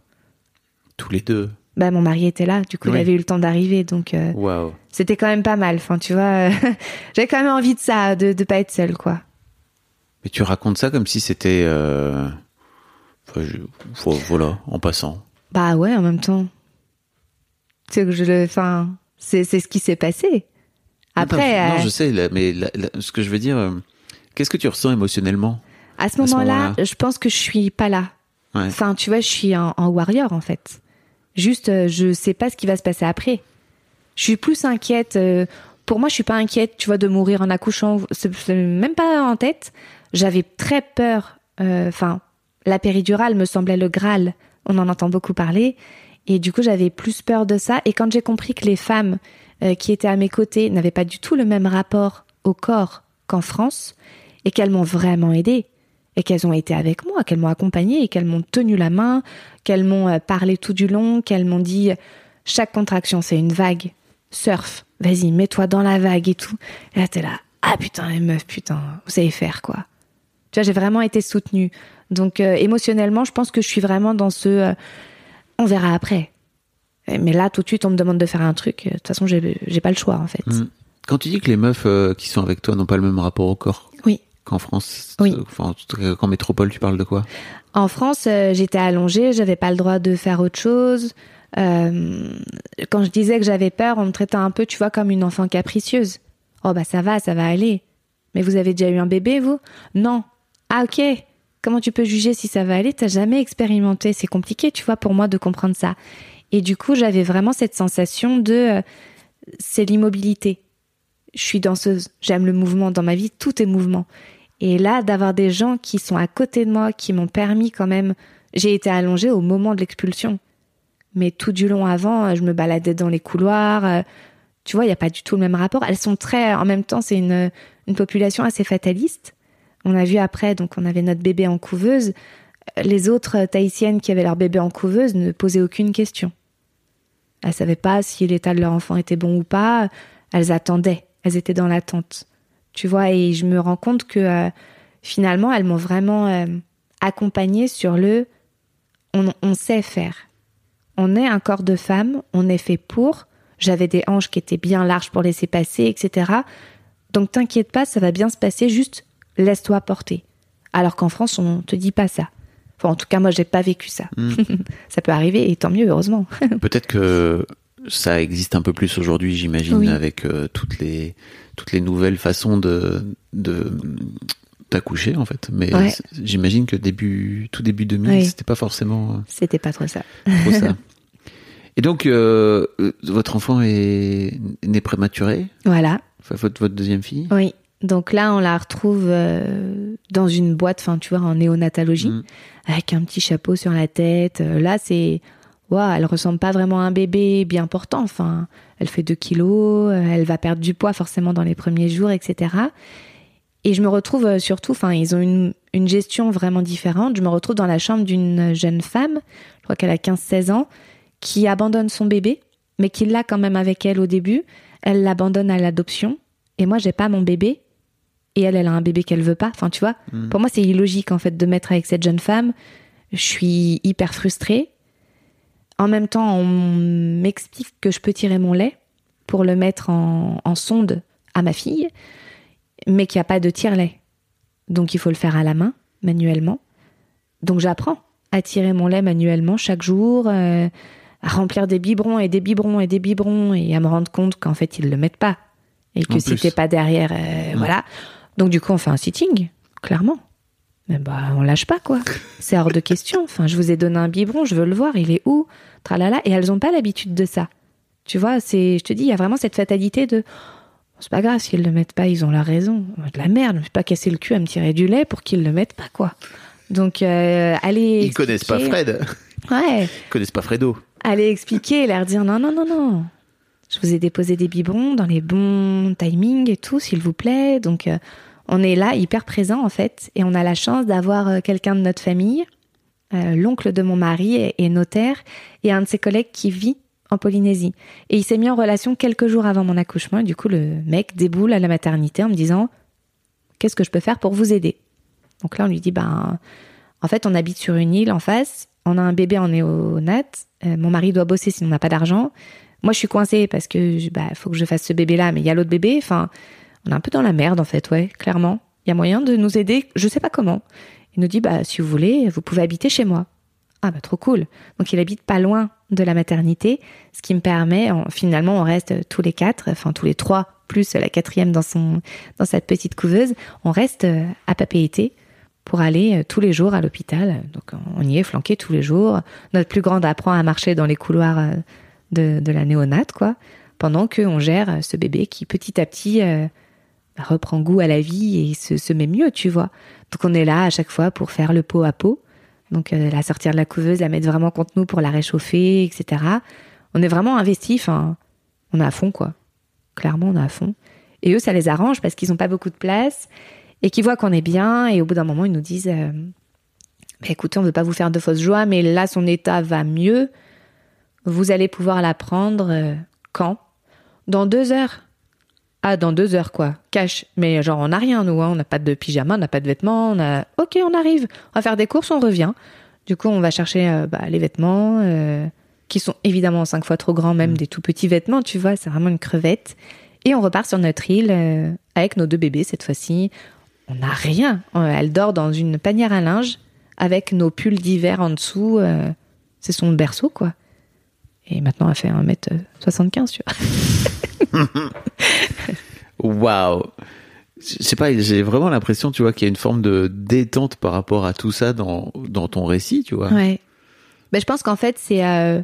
Tous les deux. Bah, mon mari était là, du coup, il Oui. avait eu le temps d'arriver, donc euh, c'était quand même pas mal. Enfin, tu vois, euh, [laughs] j'avais quand même envie de ça, de, de pas être seule, quoi. Mais tu racontes ça comme si c'était. euh, enfin, je- vo- Voilà, en passant. Bah ouais, en même temps. C'est que je le, enfin, c'est c'est ce qui s'est passé. Après, Non, euh, je sais, là, mais là- là, ce que je veux dire, qu'est-ce que tu ressens émotionnellement à ce moment-là, je pense que je suis pas là. Ouais. Enfin, tu vois, je suis en, en warrior en fait. Juste, euh, je sais pas ce qui va se passer après. Je suis plus inquiète. euh, pour moi, je suis pas inquiète, tu vois, de mourir en accouchant. C'est même pas en tête. J'avais très peur. euh, Enfin, la péridurale me semblait le Graal. On en entend beaucoup parler. Et du coup, j'avais plus peur de ça. Et quand j'ai compris que les femmes euh, qui étaient à mes côtés n'avaient pas du tout le même rapport au corps qu'en France, et qu'elles m'ont vraiment aidée, et qu'elles ont été avec moi, qu'elles m'ont accompagnée, et qu'elles m'ont tenu la main, qu'elles m'ont euh, parlé tout du long, qu'elles m'ont dit chaque contraction c'est une vague, surf, vas-y mets-toi dans la vague et tout. Et là t'es là, ah putain les meufs, putain, vous savez faire quoi. Tu vois, j'ai vraiment été soutenue. Donc euh, émotionnellement, je pense que je suis vraiment dans ce, euh, on verra après. Mais là, tout de suite, on me demande de faire un truc. De toute façon, j'ai pas le choix, en fait. Mm. Quand tu dis que les meufs euh, qui sont avec toi n'ont pas le même rapport au corps. Qu'en France, Oui. euh, enfin, en métropole, tu parles de quoi? En France, euh, j'étais allongée, j'avais pas le droit de faire autre chose. Euh, quand je disais que j'avais peur, on me traitait un peu, tu vois, comme une enfant capricieuse. Oh bah ça va, ça va aller. Mais vous avez déjà eu un bébé, vous? Non. Ah ok. Comment tu peux juger si ça va aller? T'as jamais expérimenté. C'est compliqué, tu vois, pour moi de comprendre ça. Et du coup, j'avais vraiment cette sensation de, euh, c'est l'immobilité. Je suis danseuse, j'aime le mouvement dans ma vie, tout est mouvement. Et là, d'avoir des gens qui sont à côté de moi, qui m'ont permis quand même, j'ai été allongée au moment de l'expulsion. Mais tout du long avant, euh, je me baladais dans les couloirs. euh, Tu vois, il n'y a pas du tout le même rapport. Elles sont très, en même temps, c'est une, une population assez fataliste. On a vu après, donc on avait notre bébé en couveuse. Les autres euh, tahitiennes qui avaient leur bébé en couveuse ne posaient aucune question. Elles savaient pas si l'état de leur enfant était bon ou pas. Elles attendaient. Elles étaient dans l'attente. Tu vois, et je me rends compte que euh, finalement, elles m'ont vraiment euh, accompagnée sur le on, on sait faire. On est un corps de femme, on est fait pour. J'avais des hanches qui étaient bien larges pour laisser passer, etc. Donc t'inquiète pas, ça va bien se passer, juste laisse-toi porter. Alors qu'en France, on te dit pas ça. Enfin, en tout cas, moi, j'ai pas vécu ça. [laughs] ça peut arriver, et tant mieux, heureusement. [laughs] Peut-être que ça existe un peu plus aujourd'hui, j'imagine, Oui. avec euh, toutes les toutes les nouvelles façons de de d'accoucher en fait. Mais Ouais. j'imagine que début tout début 2000, Oui. c'était pas forcément euh, C'était pas trop ça. trop ça. [laughs] Et donc euh, euh, votre enfant est né prématuré, Voilà. enfin, votre votre deuxième fille. Oui. Donc là, on la retrouve euh, dans une boîte, enfin, tu vois, en néonatologie, Mm. avec un petit chapeau sur la tête. Là, c'est, waouh, elle ressemble pas vraiment à un bébé bien portant. Enfin, elle fait 2 kilos, euh, elle va perdre du poids forcément dans les premiers jours, etc. Et je me retrouve euh, surtout, enfin, ils ont une, une gestion vraiment différente. Je me retrouve dans la chambre d'une jeune femme, je crois qu'elle a 15-16 ans, qui abandonne son bébé, mais qui l'a quand même avec elle au début. Elle l'abandonne à l'adoption. Et moi, j'ai pas mon bébé. Et elle, elle a un bébé qu'elle veut pas. Enfin, tu vois, pour moi, c'est illogique, en fait, de mettre avec cette jeune femme. Je suis hyper frustrée. En même temps, on m'explique que je peux tirer mon lait pour le mettre en, en sonde à ma fille, mais qu'il n'y a pas de tire-lait. Donc il faut le faire à la main, manuellement. Donc j'apprends à tirer mon lait manuellement chaque jour, euh, à remplir des biberons et des biberons et des biberons et à me rendre compte qu'en fait ils le mettent pas et que En si t'es pas derrière, euh, voilà. Donc du coup on fait un sitting, clairement. Mais bah on lâche pas quoi. C'est hors de question. Enfin je vous ai donné un biberon, je veux le voir, il est où? Tralala et elles ont pas l'habitude de ça. Tu vois, c'est, je te dis, il y a vraiment cette fatalité de, c'est pas grave s'ils le mettent pas, ils ont la raison. De la merde, je suis pas cassé le cul à me tirer du lait pour qu'ils le mettent pas quoi. Donc euh, allez. Ils connaissent pas expliquer- Fred. Ouais, Ils connaissent pas Fredo. allez expliquer leur dire non non non non. Je vous ai déposé des biberons dans les bons timings et tout, s'il vous plaît. Donc euh, on est là hyper présent en fait et on a la chance d'avoir euh, quelqu'un de notre famille, euh, l'oncle de mon mari est, notaire et un de ses collègues qui vit en Polynésie. Et il s'est mis en relation quelques jours avant mon accouchement et du coup le mec déboule à la maternité en me disant qu'est-ce que je peux faire pour vous aider? Donc là on lui dit ben en fait on habite sur une île en face, on a un bébé en néonat, euh, mon mari doit bosser sinon on n'a pas d'argent. Moi je suis coincée parce que bah faut que je fasse ce bébé là mais il y a l'autre bébé, enfin on est un peu dans la merde en fait, ouais, clairement. Il y a moyen de nous aider, je sais pas comment. Il nous dit bah si vous voulez, vous pouvez habiter chez moi. Ah bah trop cool. Donc il habite pas loin de la maternité, ce qui me permet, en- finalement on reste tous les quatre, enfin tous les trois, plus la quatrième dans son dans cette petite couveuse, on reste euh, à Papeete pour aller euh, tous les jours à l'hôpital. Donc on y est flanqué tous les jours. Notre plus grande apprend à marcher dans les couloirs euh, de, la néonate, quoi, pendant qu'on gère ce bébé qui petit à petit reprend goût à la vie et se, met mieux, tu vois. Donc on est là à chaque fois pour faire le pot à pot. Donc euh, la sortir de la couveuse, la mettre vraiment contre nous pour la réchauffer, etc. On est vraiment investi, enfin, on est à fond, quoi. Clairement, on est à fond. Et eux, ça les arrange parce qu'ils n'ont pas beaucoup de place et qu'ils voient qu'on est bien. Et au bout d'un moment, ils nous disent euh, Bah, écoutez, on ne veut pas vous faire de fausses joies, mais là, son état va mieux. Vous allez pouvoir la prendre euh, quand? Dans deux heures. Ah, dans deux heures, quoi. Cash. Mais genre, on n'a rien, nous. hein. On n'a pas de pyjama, on n'a pas de vêtements. On a... Ok, on arrive. On va faire des courses, on revient. Du coup, on va chercher euh, bah, les vêtements, euh, qui sont évidemment cinq fois trop grands, même des tout petits vêtements, tu vois. C'est vraiment une crevette. Et on repart sur notre île euh, avec nos deux bébés cette fois-ci. On n'a rien. Euh, Elle dort dans une panière à linge avec nos pulls d'hiver en dessous. euh, c'est son berceau, quoi. Et maintenant, elle fait 1m75, tu vois. [laughs] Waouh. Je sais pas, j'ai vraiment l'impression, tu vois, qu'il y a une forme de détente par rapport à tout ça dans, dans ton récit, tu vois. Ouais. Ben, je pense qu'en fait, c'est euh,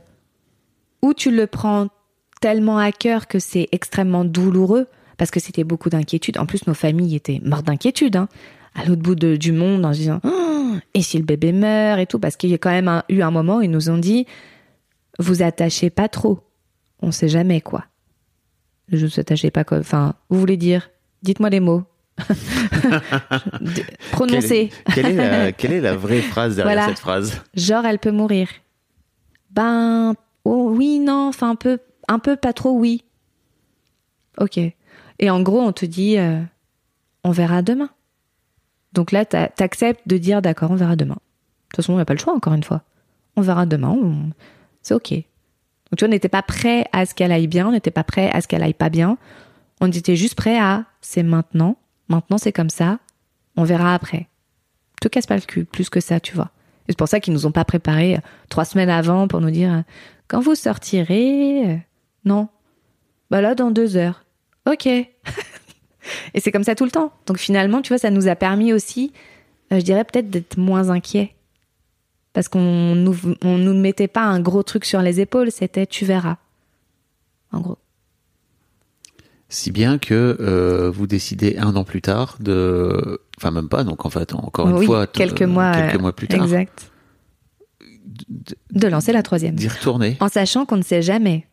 où tu le prends tellement à cœur que c'est extrêmement douloureux, parce que c'était beaucoup d'inquiétude. En plus, nos familles étaient mortes d'inquiétude, hein, à l'autre bout de- du monde, en se disant Oh, et si le bébé meurt et tout, parce qu'il y a quand même un- eu un moment où ils nous ont dit vous attachez pas trop, on sait jamais quoi. Je vous attachez pas quoi. Enfin, vous voulez dire Dites-moi les mots. [laughs] Prononcez. Quelle, quelle est la, quelle est la vraie phrase derrière Voilà. cette phrase? Genre, elle peut mourir. Ben, oh, oui, non, enfin, un peu, un peu, pas trop, oui. Ok. Et en gros, on te dit, euh, on verra demain. Donc là, t'a- t'acceptes de dire, d'accord, on verra demain. De toute façon, on n'a pas le choix, encore une fois. On verra demain, on- c'est ok. Donc tu vois, on n'était pas prêt à ce qu'elle aille bien, on n'était pas prêt à ce qu'elle aille pas bien. On était juste prêt à, c'est maintenant, maintenant c'est comme ça, on verra après te casse pas le cul, plus que ça, tu vois. Et c'est pour ça qu'ils nous ont pas préparé euh, trois semaines avant pour nous dire euh, quand vous sortirez. euh, non. Bah là, dans deux heures. Ok. [laughs] Et c'est comme ça tout le temps. Donc finalement, tu vois, ça nous a permis aussi, je dirais peut-être d'être moins inquiets. Parce qu'on nous, on nous mettait pas un gros truc sur les épaules, c'était tu verras. En gros. Si bien que euh, vous décidez un an plus tard de, enfin même pas, donc en fait encore une oui, fois, quelques mois, quelques euh, mois plus tard, Exact. De lancer la troisième. d'y retourner. En sachant qu'on ne sait jamais.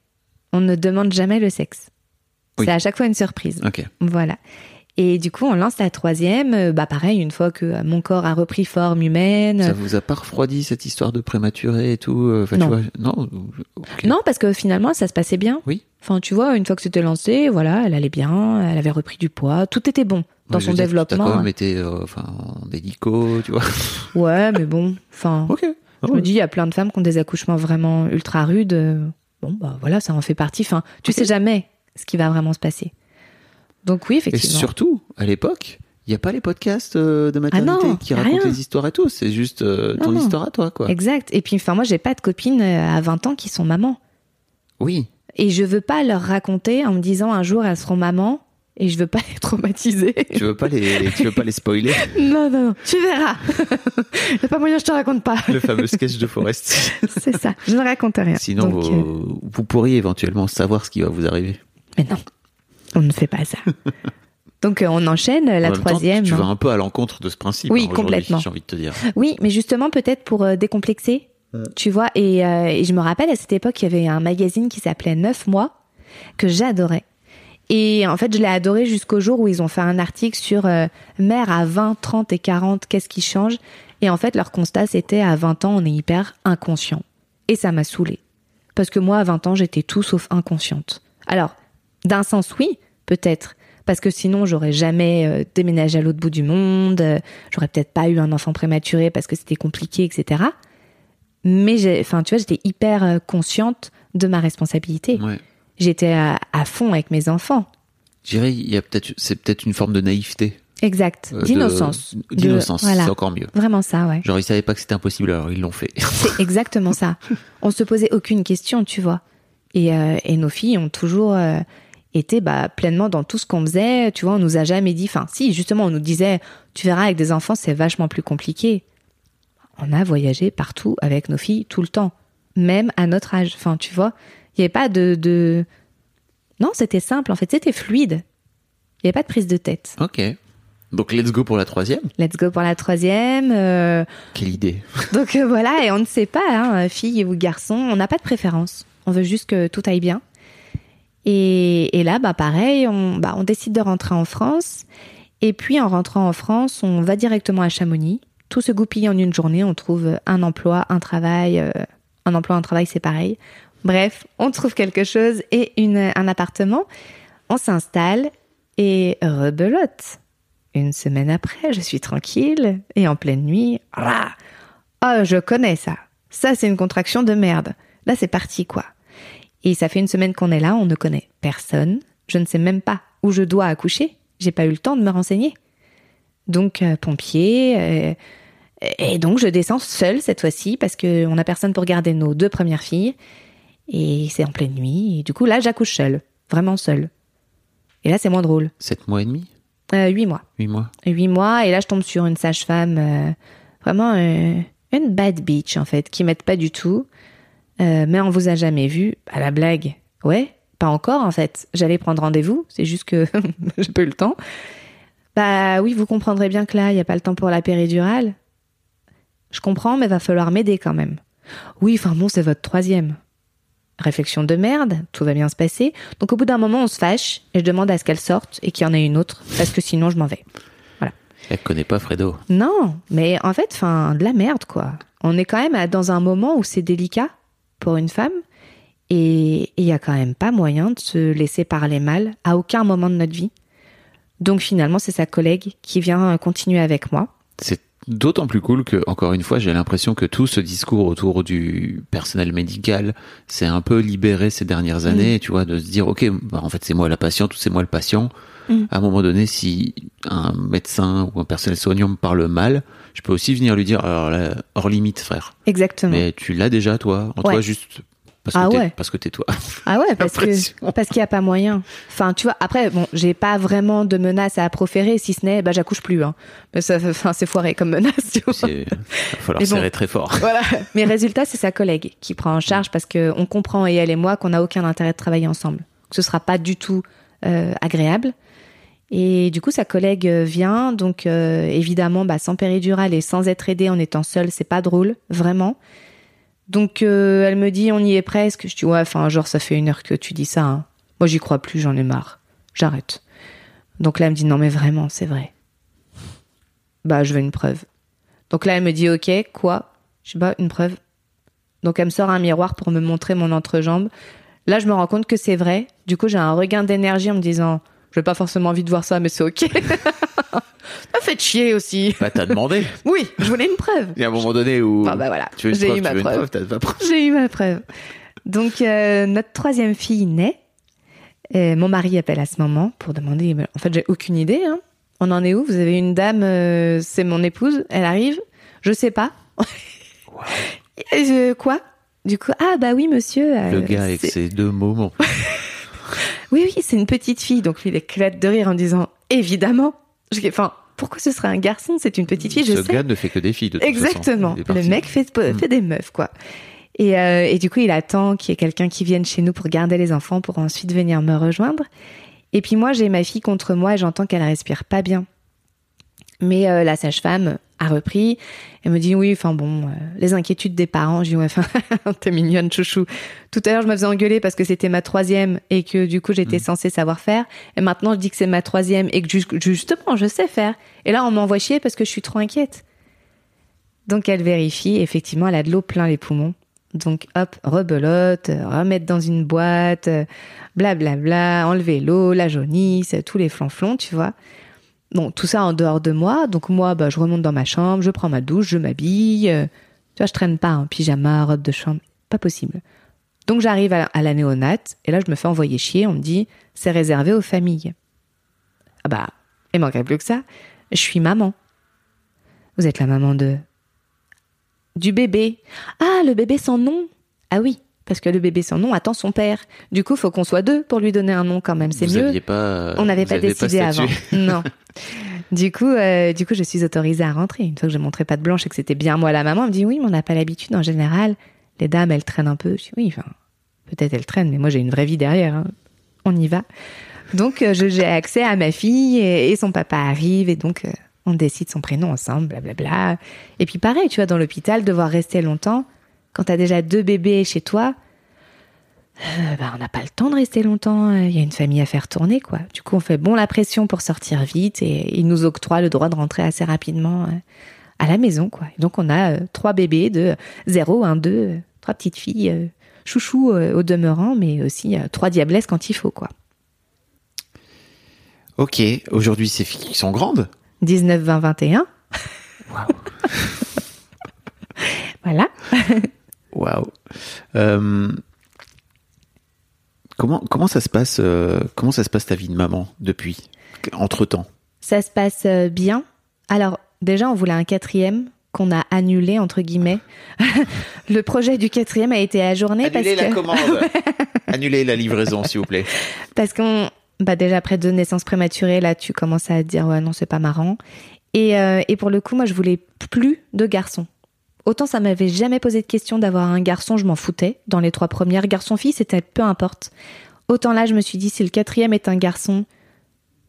On ne demande jamais le sexe. Oui. C'est à chaque fois une surprise. Ok. Voilà. Et du coup, on lance la troisième. euh, Bah pareil, une fois que euh, mon corps a repris forme humaine. Ça vous a pas refroidi cette histoire de prématuré et tout euh, enfin, tu Non. vois, non. Non, parce que finalement, ça se passait bien. Oui. Enfin, tu vois, une fois que c'était lancé, voilà, elle allait bien, elle avait repris du poids, tout était bon dans Ouais, son dire, T'as développement. quand même été euh, enfin, en hélico, tu vois. [laughs] Ouais, mais bon, enfin, ok. je me dis, il y a plein de femmes qui ont des accouchements vraiment ultra rudes. Bon, bah voilà, ça en fait partie. Enfin, tu sais jamais ce qui va vraiment se passer. Donc oui, Et effectivement. surtout, à l'époque, il n'y a pas les podcasts euh, de maternité Ah non, qui racontent rien. les histoires et tout. C'est juste euh, ton Non, non. histoire à toi, quoi. Exact. Et puis, enfin, moi, j'ai pas de copines euh, à 20 ans qui sont mamans. Oui. Et je veux pas leur raconter en me disant un jour elles seront mamans et je veux pas [laughs] les traumatiser. Tu veux pas les, tu veux pas les spoiler [laughs] non, non, non, tu verras. [laughs] y a pas moyen, je te raconte pas. le fameux sketch de Forest. C'est ça, je ne raconte rien. Sinon, Donc, vous, euh, vous pourriez éventuellement savoir ce qui va vous arriver. Mais non, on ne fait pas ça. [laughs] Donc euh, on enchaîne En la temps, troisième. tu vas un peu à l'encontre de ce principe. Oui, hein, complètement. J'ai envie de te dire. Oui, mais justement peut-être pour euh, décomplexer, tu vois. Et, euh, et je me rappelle à cette époque, il y avait un magazine qui s'appelait 9 mois que j'adorais. Et en fait, je l'ai adoré jusqu'au jour où ils ont fait un article sur euh, mère à 20, 30 et 40, qu'est-ce qui change? Et en fait, leur constat, c'était à 20 ans, on est hyper inconscient. Et ça m'a saoulée. Parce que moi, à 20 ans, j'étais tout sauf inconsciente. Alors, d'un sens, oui, peut-être. Parce que sinon, j'aurais jamais euh, déménagé à l'autre bout du monde, euh, j'aurais peut-être pas eu un enfant prématuré parce que c'était compliqué, etc. Mais, enfin, tu vois, j'étais hyper euh, consciente de ma responsabilité. Ouais. J'étais à, à fond avec mes enfants. Je dirais, il y a peut-être, c'est peut-être une forme de naïveté. Exact. euh, D'innocence. D'innocence. voilà. C'est encore mieux. Vraiment ça, ouais. Genre, ils savaient pas que c'était impossible, alors ils l'ont fait. [laughs] C'est exactement ça. On se posait aucune question, tu vois. Et, euh, et nos filles ont toujours euh, été bah, pleinement dans tout ce qu'on faisait. Tu vois, on nous a jamais dit. Enfin, si, justement, on nous disait, tu verras, avec des enfants, c'est vachement plus compliqué. On a voyagé partout avec nos filles tout le temps, même à notre âge. Enfin, tu vois, il n'y avait pas de, de... Non, c'était simple. En fait, c'était fluide. Il n'y avait pas de prise de tête. ok. Donc, let's go pour la troisième. Let's go pour la troisième. euh, Quelle idée. [laughs] donc euh, voilà, et on ne sait pas, hein, fille ou garçon, on n'a pas de préférence. On veut juste que tout aille bien. Et, et là, bah pareil, on, bah, on décide de rentrer en France. Et puis en rentrant en France, on va directement à Chamonix. Tout se goupille en une journée. On trouve un emploi, un travail. euh, un emploi, un travail, c'est pareil. Bref, on trouve quelque chose et une, un appartement. On s'installe et rebelote. Une semaine après, je suis tranquille et en pleine nuit, ah, je connais ça. Ça, c'est une contraction de merde. Là, c'est parti, quoi. Et ça fait une semaine qu'on est là, on ne connaît personne. Je ne sais même pas où je dois accoucher. J'ai pas eu le temps de me renseigner. Donc, euh, pompier. euh, et donc, je descends seule cette fois-ci parce qu'on n'a personne pour garder nos deux premières filles. Et c'est en pleine nuit. Et du coup, là, j'accouche seule. Vraiment seule. Et là, c'est moins drôle. Sept mois et demi Euh, huit mois. Huit mois Huit mois, et là je tombe sur une sage-femme, euh, vraiment une bad bitch en fait, qui m'aide pas du tout. Euh, mais on vous a jamais vu À la blague. Ouais, pas encore en fait. J'allais prendre rendez-vous, c'est juste que [laughs] j'ai pas eu le temps. Bah oui, vous comprendrez bien que là, il y a pas le temps pour la péridurale. Je comprends, mais va falloir m'aider quand même. Oui, enfin bon, c'est votre troisième. Réflexion de merde, tout va bien se passer. Donc au bout d'un moment, on se fâche et je demande à ce qu'elle sorte et qu'il y en ait une autre, parce que sinon je m'en vais. Elle connaît pas Fredo. Non, mais en fait, enfin, de la merde, quoi. On est quand même dans un moment où c'est délicat pour une femme et il y a quand même pas moyen de se laisser parler mal à aucun moment de notre vie. Donc finalement, c'est sa collègue qui vient continuer avec moi. C'est d'autant plus cool que, encore une fois, j'ai l'impression que tout ce discours autour du personnel médical s'est un peu libéré ces dernières années, tu vois, de se dire, ok, bah, en fait, c'est moi la patiente ou c'est moi le patient. Mm. À un moment donné, si un médecin ou un personnel soignant me parle mal, je peux aussi venir lui dire, alors là, hors limite, frère. Exactement. Mais tu l'as déjà, toi, en Ouais. toi, juste parce que Ah ouais. parce que t'es toi. Ah ouais, [laughs] parce que L'impression. parce qu'il y a pas moyen. Enfin, tu vois. Après, bon, j'ai pas vraiment de menace à proférer, si ce n'est, bah, j'accouche plus. Hein. Mais ça, enfin, c'est foiré comme menace. Tu vois. C'est, va falloir Mais bon. serrer très fort. Voilà. [laughs] Mais résultat, c'est sa collègue qui prend en charge parce que on comprend et elle et moi qu'on n'a aucun intérêt de travailler ensemble. Que ce sera pas du tout euh, agréable. Et du coup, sa collègue euh, vient, donc euh, évidemment, bah, sans péridurale et sans être aidée en étant seule, c'est pas drôle, vraiment. Donc euh, elle me dit, on y est presque. Je dis ouais, enfin genre ça fait une heure que tu dis ça. hein. Moi j'y crois plus, j'en ai marre. J'arrête. Donc là, elle me dit non, mais vraiment, c'est vrai. Bah, je veux une preuve. Donc là, elle me dit ok, quoi? Je sais pas, une preuve. Donc elle me sort un miroir pour me montrer mon entrejambe. Là, je me rends compte que c'est vrai. Du coup, j'ai un regain d'énergie en me disant je n'ai pas forcément envie de voir ça, mais c'est ok. [laughs] ça fait chier aussi. Bah, t'as demandé. [laughs] Oui, je voulais une preuve. Il y a un moment donné où. Ah bah voilà, Tu veux une j'ai preuve, eu tu ma une preuve. J'ai eu ma preuve. Donc, euh, notre troisième fille naît. Mon mari appelle à ce moment pour demander. En fait, j'ai aucune idée. hein. On en est où? Vous avez une dame, euh, c'est mon épouse, elle arrive. Je sais pas. Et quoi? Du coup, ah bah oui, monsieur. euh, Le gars avec c'est- ses deux moments. [laughs] Oui, oui, c'est une petite fille. Donc lui, il éclate de rire en disant évidemment. Enfin, pourquoi ce serait un garçon? C'est une petite fille, je Ce sais. gars ne fait que des filles, de toute Exactement. façon. Il est Le parti. mec fait, Mm. fait des meufs, quoi. Et, euh, et du coup, il attend qu'il y ait quelqu'un qui vienne chez nous pour garder les enfants pour ensuite venir me rejoindre. Et puis moi, j'ai ma fille contre moi et j'entends qu'elle respire pas bien. Mais euh, la sage-femme a repris. Elle me dit oui, enfin bon, euh, les inquiétudes des parents. Je dis ouais, enfin, [laughs] t'es mignonne, chouchou. Tout à l'heure, je me faisais engueuler parce que c'était ma troisième et que du coup, j'étais censée savoir faire. Et maintenant, je dis que c'est ma troisième et que ju- justement, je sais faire. Et là, on m'envoie chier parce que je suis trop inquiète. Donc elle vérifie, effectivement, elle a de l'eau plein les poumons. Donc hop, rebelote, remettre dans une boîte, blablabla, enlever l'eau, la jaunisse, tous les flanflons, tu vois. Bon, tout ça en dehors de moi. Donc moi, bah, je remonte dans ma chambre, je prends ma douche, je m'habille. euh, tu vois, je traîne pas en pyjama, robe de chambre, pas possible. Donc j'arrive à, à la néonate et là je me fais envoyer chier. On me dit c'est réservé aux familles. Ah bah, il manquerait plus que ça. Je suis maman. Vous êtes la maman de du bébé. Ah, le bébé sans nom. Ah oui, parce que le bébé sans nom attend son père. Du coup, faut qu'on soit deux pour lui donner un nom quand même. C'est mieux. pas. On n'avait pas décidé avant. [laughs] Non. Du coup, euh, du coup, je suis autorisée à rentrer. Une fois que je montrais pas de blanche et que c'était bien moi la maman, elle me dit oui, mais on n'a pas l'habitude en général. Les dames, elles traînent un peu. Je dis oui, enfin, peut-être elles traînent, mais moi j'ai une vraie vie derrière. hein. On y va. Donc euh, j'ai accès à ma fille et, et son papa arrive et donc euh, on décide son prénom ensemble, blablabla. Et puis pareil, tu vois, dans l'hôpital, devoir rester longtemps, quand t'as déjà deux bébés chez toi, euh, bah, on n'a pas le temps de rester longtemps. Il y a une famille à faire tourner, quoi. Du coup, on fait bon la pression pour sortir vite et ils nous octroient le droit de rentrer assez rapidement euh, à la maison, quoi. Et donc, on a euh, trois bébés de 0, 1, 2, euh, trois petites filles, euh, chouchou euh, au demeurant, mais aussi euh, trois diablesses quand il faut, quoi. Ok, aujourd'hui, ces filles qui sont grandes. 19, 20, 21. voilà. [laughs] Waouh. Euh, comment comment ça se passe euh, Comment ça se passe ta vie de maman depuis entre temps Ça se passe euh, bien. Alors, déjà, on voulait un quatrième qu'on a annulé, entre guillemets. [laughs] le projet du quatrième a été ajourné parce Annulez la que... commande. [laughs] Annulez la livraison, s'il vous plaît. Parce qu'on, bah déjà après deux naissances prématurées, là, tu commences à te dire ouais non c'est pas marrant. Et, euh, et pour le coup, moi je voulais plus de garçons. Autant ça m'avait jamais posé de question d'avoir un garçon, je m'en foutais. Dans les trois premières, garçon-fille, c'était peu importe. Autant là, je me suis dit si le quatrième est un garçon,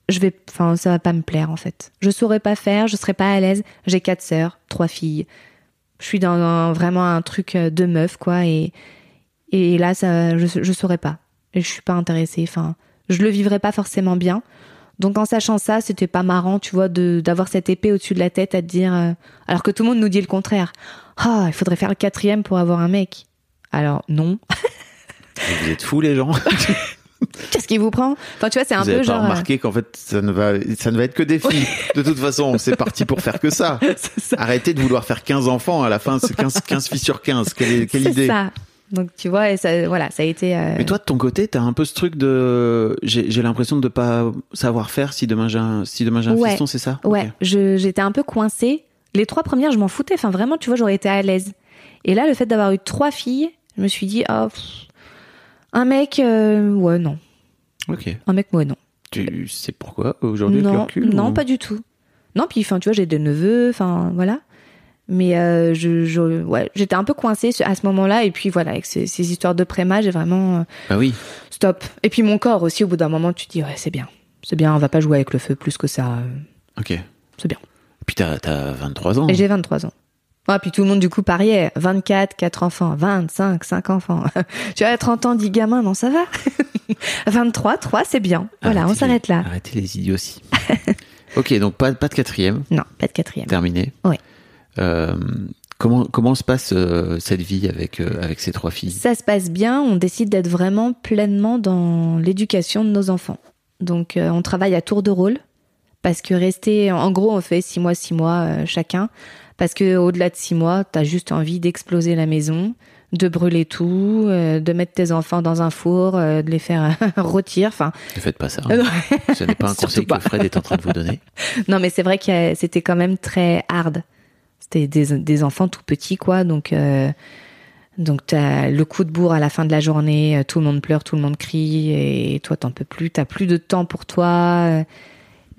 je vais, enfin ça va pas me plaire en fait. Je saurais pas faire, je serais pas à l'aise. J'ai quatre sœurs, trois filles. Je suis dans un- vraiment un truc euh, de meuf quoi et et là ça, je je saurais pas. Et je suis pas intéressée. Enfin, je le vivrais pas forcément bien. Donc en sachant ça, c'était pas marrant, tu vois, de d'avoir cette épée au-dessus de la tête à te dire, euh, alors que tout le monde nous dit le contraire. Ah, il faudrait faire le quatrième pour avoir un mec. Alors non. Vous êtes fous, les gens. [laughs] Qu'est-ce qui vous prend? Enfin, tu vois, c'est un Vous peu avez pas genre. euh, remarqué qu'en fait, ça ne va, ça ne va être que des filles. De toute façon, c'est parti pour faire que ça. [laughs] Arrêtez de vouloir faire 15 enfants. À la fin, c'est 15, 15 filles sur 15. Quelle, quelle c'est idée? ça. Donc tu vois, et ça, voilà, ça a été. euh, Mais toi, de ton côté, t'as un peu ce truc de, j'ai l'impression de pas savoir faire si demain j'ai un, si demain j'ai un Ouais. fiston, c'est ça? Ouais, j'étais un peu coincée. Les trois premières, je m'en foutais. Enfin, vraiment, tu vois, j'aurais été à l'aise. Et là, le fait d'avoir eu trois filles, je me suis dit, oh, pff, un mec, euh, ouais, non. Ok. Un mec, ouais, non. Tu sais pourquoi aujourd'hui non, non, ou- pas du tout. Non, puis, enfin, tu vois, j'ai des neveux, enfin, voilà. Mais euh, je, je- ouais, j'étais un peu coincée à ce moment-là. Et puis, voilà, avec ces, ces histoires de préma, j'ai vraiment euh, Bah oui. stop. Et puis, mon corps aussi, au bout d'un moment, tu te dis, ouais, c'est bien. C'est bien, on va pas jouer avec le feu plus que ça. Ok. Et C'est bien. puis t'as, t'as 23 ans. Et j'ai 23 ans. Ah, puis tout le monde, du coup, pariait. 24, 4 enfants, 25, 5 enfants. [laughs] tu vois, à 30 ans, 10 gamins, non, ça va? [laughs] 23, 3, c'est bien. Voilà, Arrêtez on s'arrête là. Arrêtez les idioties. [laughs] ok, donc pas, pas de quatrième, Non, pas de quatrième. terminé. Ouais. Euh, comment, comment se passe euh, cette vie avec, euh, avec ces trois filles? Ça se passe bien, on décide d'être vraiment pleinement dans l'éducation de nos enfants. Donc euh, on travaille à tour de rôle parce que rester, en gros on fait six mois, six mois chacun parce que au-delà de six mois, t'as juste envie d'exploser la maison, de brûler tout, de mettre tes enfants dans un four, de les faire [laughs] rôtir. Enfin, Ne faites pas ça. hein. Ce n'est pas un [laughs] conseil pas. que Fred est en train de vous donner. [laughs] non mais c'est vrai que c'était quand même très hard. C'était des, enfants tout petits quoi, donc euh, donc t'as le coup de bourre à la fin de la journée, euh, tout le monde pleure, tout le monde crie et toi t'en peux plus, t'as plus de temps pour toi.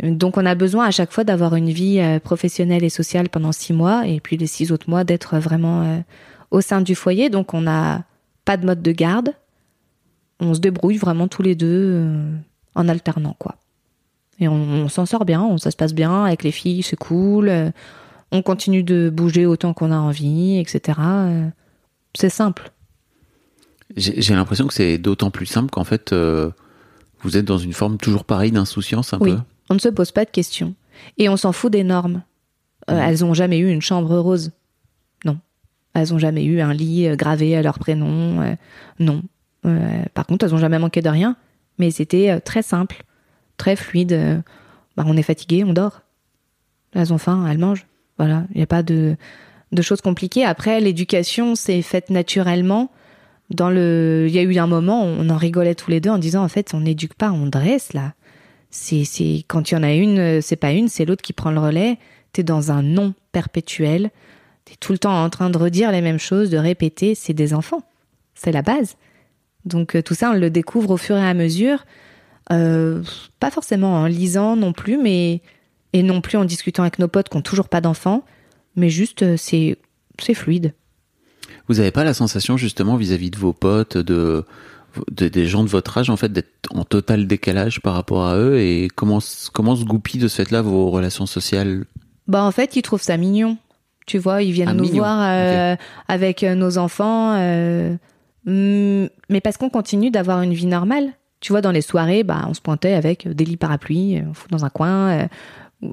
euh, Donc on a besoin à chaque fois d'avoir une vie professionnelle et sociale pendant six mois et puis les six autres mois d'être vraiment au sein du foyer. Donc on n'a pas de mode de garde. On se débrouille vraiment tous les deux en alternant quoi. Et on, on s'en sort bien, on, ça se passe bien avec les filles, c'est cool. On continue de bouger autant qu'on a envie, etc. euh, c'est simple. J'ai l'impression que c'est d'autant plus simple qu'en fait, euh, vous êtes dans une forme toujours pareille d'insouciance un Oui, peu? on ne se pose pas de questions. Et on s'en fout des normes. Euh, Elles ont jamais eu une chambre rose. Non. Elles ont jamais eu un lit gravé à leur prénom. euh, non. Par contre, elles ont jamais manqué de rien. Mais c'était très simple, très fluide. bah, on est fatigué, on dort. Elles ont faim, elles mangent. Voilà. Il n'y a pas de, de choses compliquées. Après, l'éducation, c'est faite naturellement. Dans le, il y a eu un moment, on en rigolait tous les deux en disant en fait, on n'éduque pas, on dresse là. C'est, c'est quand il y en a une, euh, c'est pas une, c'est l'autre qui prend le relais. T'es dans un non perpétuel. T'es tout le temps en train de redire les mêmes choses, de répéter. C'est des enfants. C'est la base. Donc euh, tout ça, on le découvre au fur et à mesure. Euh, pas forcément en lisant non plus, mais et non plus en discutant avec nos potes qui ont toujours pas d'enfants. Mais juste, euh, c'est c'est fluide. Vous n'avez pas la sensation justement vis-à-vis de vos potes, de, de- des gens de votre âge en fait, d'être en total décalage par rapport à eux? Et comment comment se goupillent de ce fait-là vos relations sociales? Bah en fait, ils trouvent ça mignon. Tu vois, ils viennent Ah, nous mignon. voir euh, avec euh, nos enfants, euh, hum, mais parce qu'on continue d'avoir une vie normale. Tu vois, dans les soirées, bah on se pointait avec des lits parapluies, on fout dans un coin. euh,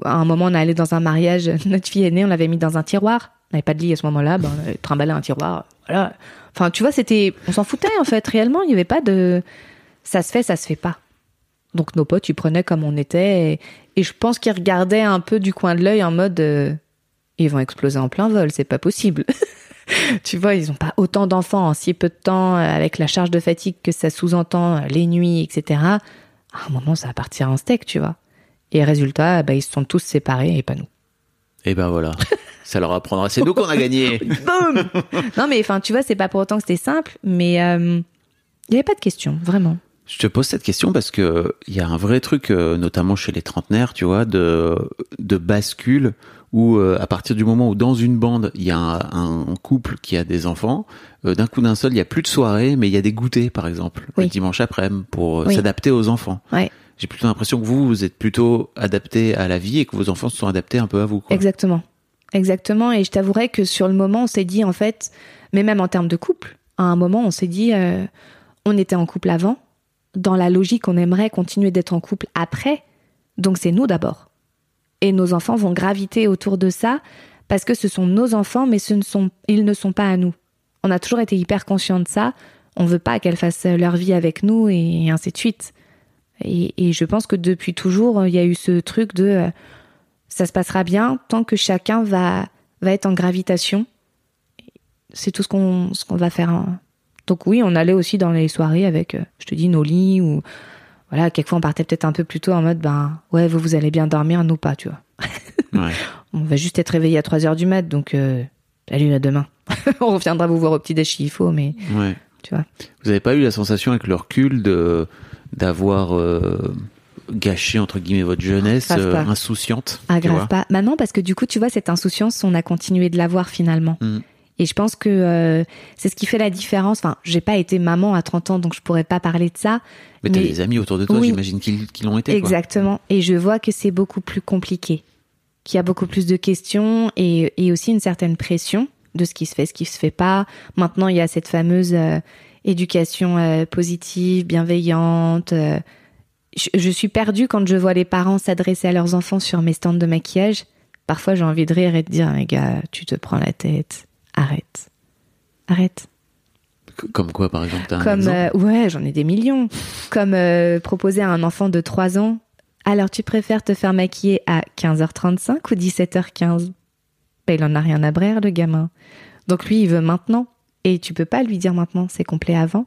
à un moment, on est allé dans un mariage, [laughs] notre fille aînée, on l'avait mis dans un tiroir. On n'avait pas de lit à ce moment-là, bah, on avait trimballé un tiroir. Voilà. Enfin, tu vois, c'était, on s'en foutait en fait. Réellement, il n'y avait pas de, ça se fait, ça se fait pas. Donc nos potes, ils prenaient comme on était, et, je pense qu'ils regardaient un peu du coin de l'œil en mode, euh, ils vont exploser en plein vol, c'est pas possible. [laughs] tu vois, ils ont pas autant d'enfants en si peu de temps, euh, avec la charge de fatigue que ça sous-entend, euh, les nuits, etc. À un moment, ça va partir en steak, tu vois. Et résultat, bah, ils se sont tous séparés et pas nous. Et ben voilà, [laughs] ça leur apprendra. C'est nous qu'on a gagné. [laughs] Boum Non, mais enfin, tu vois, c'est pas pour autant que c'était simple, mais euh, il y avait pas de question, vraiment. Je te pose cette question parce que il y a un vrai truc, euh, notamment chez les trentenaires, tu vois, de, de bascule où euh, à partir du moment où dans une bande il y a un, un couple qui a des enfants, euh, d'un coup d'un seul il y a plus de soirée, mais il y a des goûters par exemple Oui. le dimanche après-midi pour euh, Oui. s'adapter aux enfants. Ouais, J'ai plutôt l'impression que vous vous êtes plutôt adapté à la vie et que vos enfants se sont adaptés un peu à vous. Exactement. Exactement. Et je t'avouerai que sur le moment, on s'est dit, en fait, mais même en termes de couple, à un moment, on s'est dit, euh, on était en couple avant. Dans la logique, on aimerait continuer d'être en couple après. Donc c'est nous d'abord. Et nos enfants vont graviter autour de ça parce que ce sont nos enfants, mais ce ne sont, ils ne sont pas à nous. On a toujours été hyper conscients de ça. On veut pas qu'elles fassent leur vie avec nous et ainsi de suite. Et, et je pense que depuis toujours, il y a eu ce truc de euh, ça se passera bien tant que chacun va, va être en gravitation. C'est tout ce qu'on va faire. hein. Donc oui, on allait aussi dans les soirées avec, euh, je te dis, nos lits ou voilà, quelquefois on partait peut-être un peu plus tôt en mode ben ouais, vous vous allez bien dormir, nous pas, tu vois. Ouais. [laughs] On va juste être réveillé à 3 heures du mat, donc euh, salut à demain. [laughs] on reviendra vous voir au petit déj s'il faut, mais Ouais. tu vois. Vous n'avez pas eu la sensation avec le recul de d'avoir euh, gâché entre guillemets votre jeunesse euh, insouciante Ah, grave pas. Bah non, parce que du coup, tu vois, cette insouciance, on a continué de l'avoir finalement. Mm. Et je pense que euh, c'est ce qui fait la différence. Enfin, j'ai pas été maman à 30 ans, donc je pourrais pas parler de ça. Mais t'as des amis autour de toi, Oui. j'imagine qu'ils l'ont été. quoi. Exactement. Et je vois que c'est beaucoup plus compliqué, qu'il y a beaucoup plus de questions et, et aussi une certaine pression de ce qui se fait, ce qui se fait pas. Maintenant, il y a cette fameuse euh, éducation euh, positive, bienveillante. euh, je, je suis perdue quand je vois les parents s'adresser à leurs enfants sur mes stands de maquillage. Parfois, j'ai envie de rire et de dire, les gars, tu te prends la tête. Arrête. Arrête. Comme quoi, par exemple, un Comme, exemple euh, ouais, j'en ai des millions. Comme proposer à un enfant de 3 ans, alors tu préfères te faire maquiller à 15h35 ou 17h15 ben, Il en a rien à brère, le gamin. Donc lui, il veut maintenant. Et tu peux pas lui dire maintenant, c'est complet avant.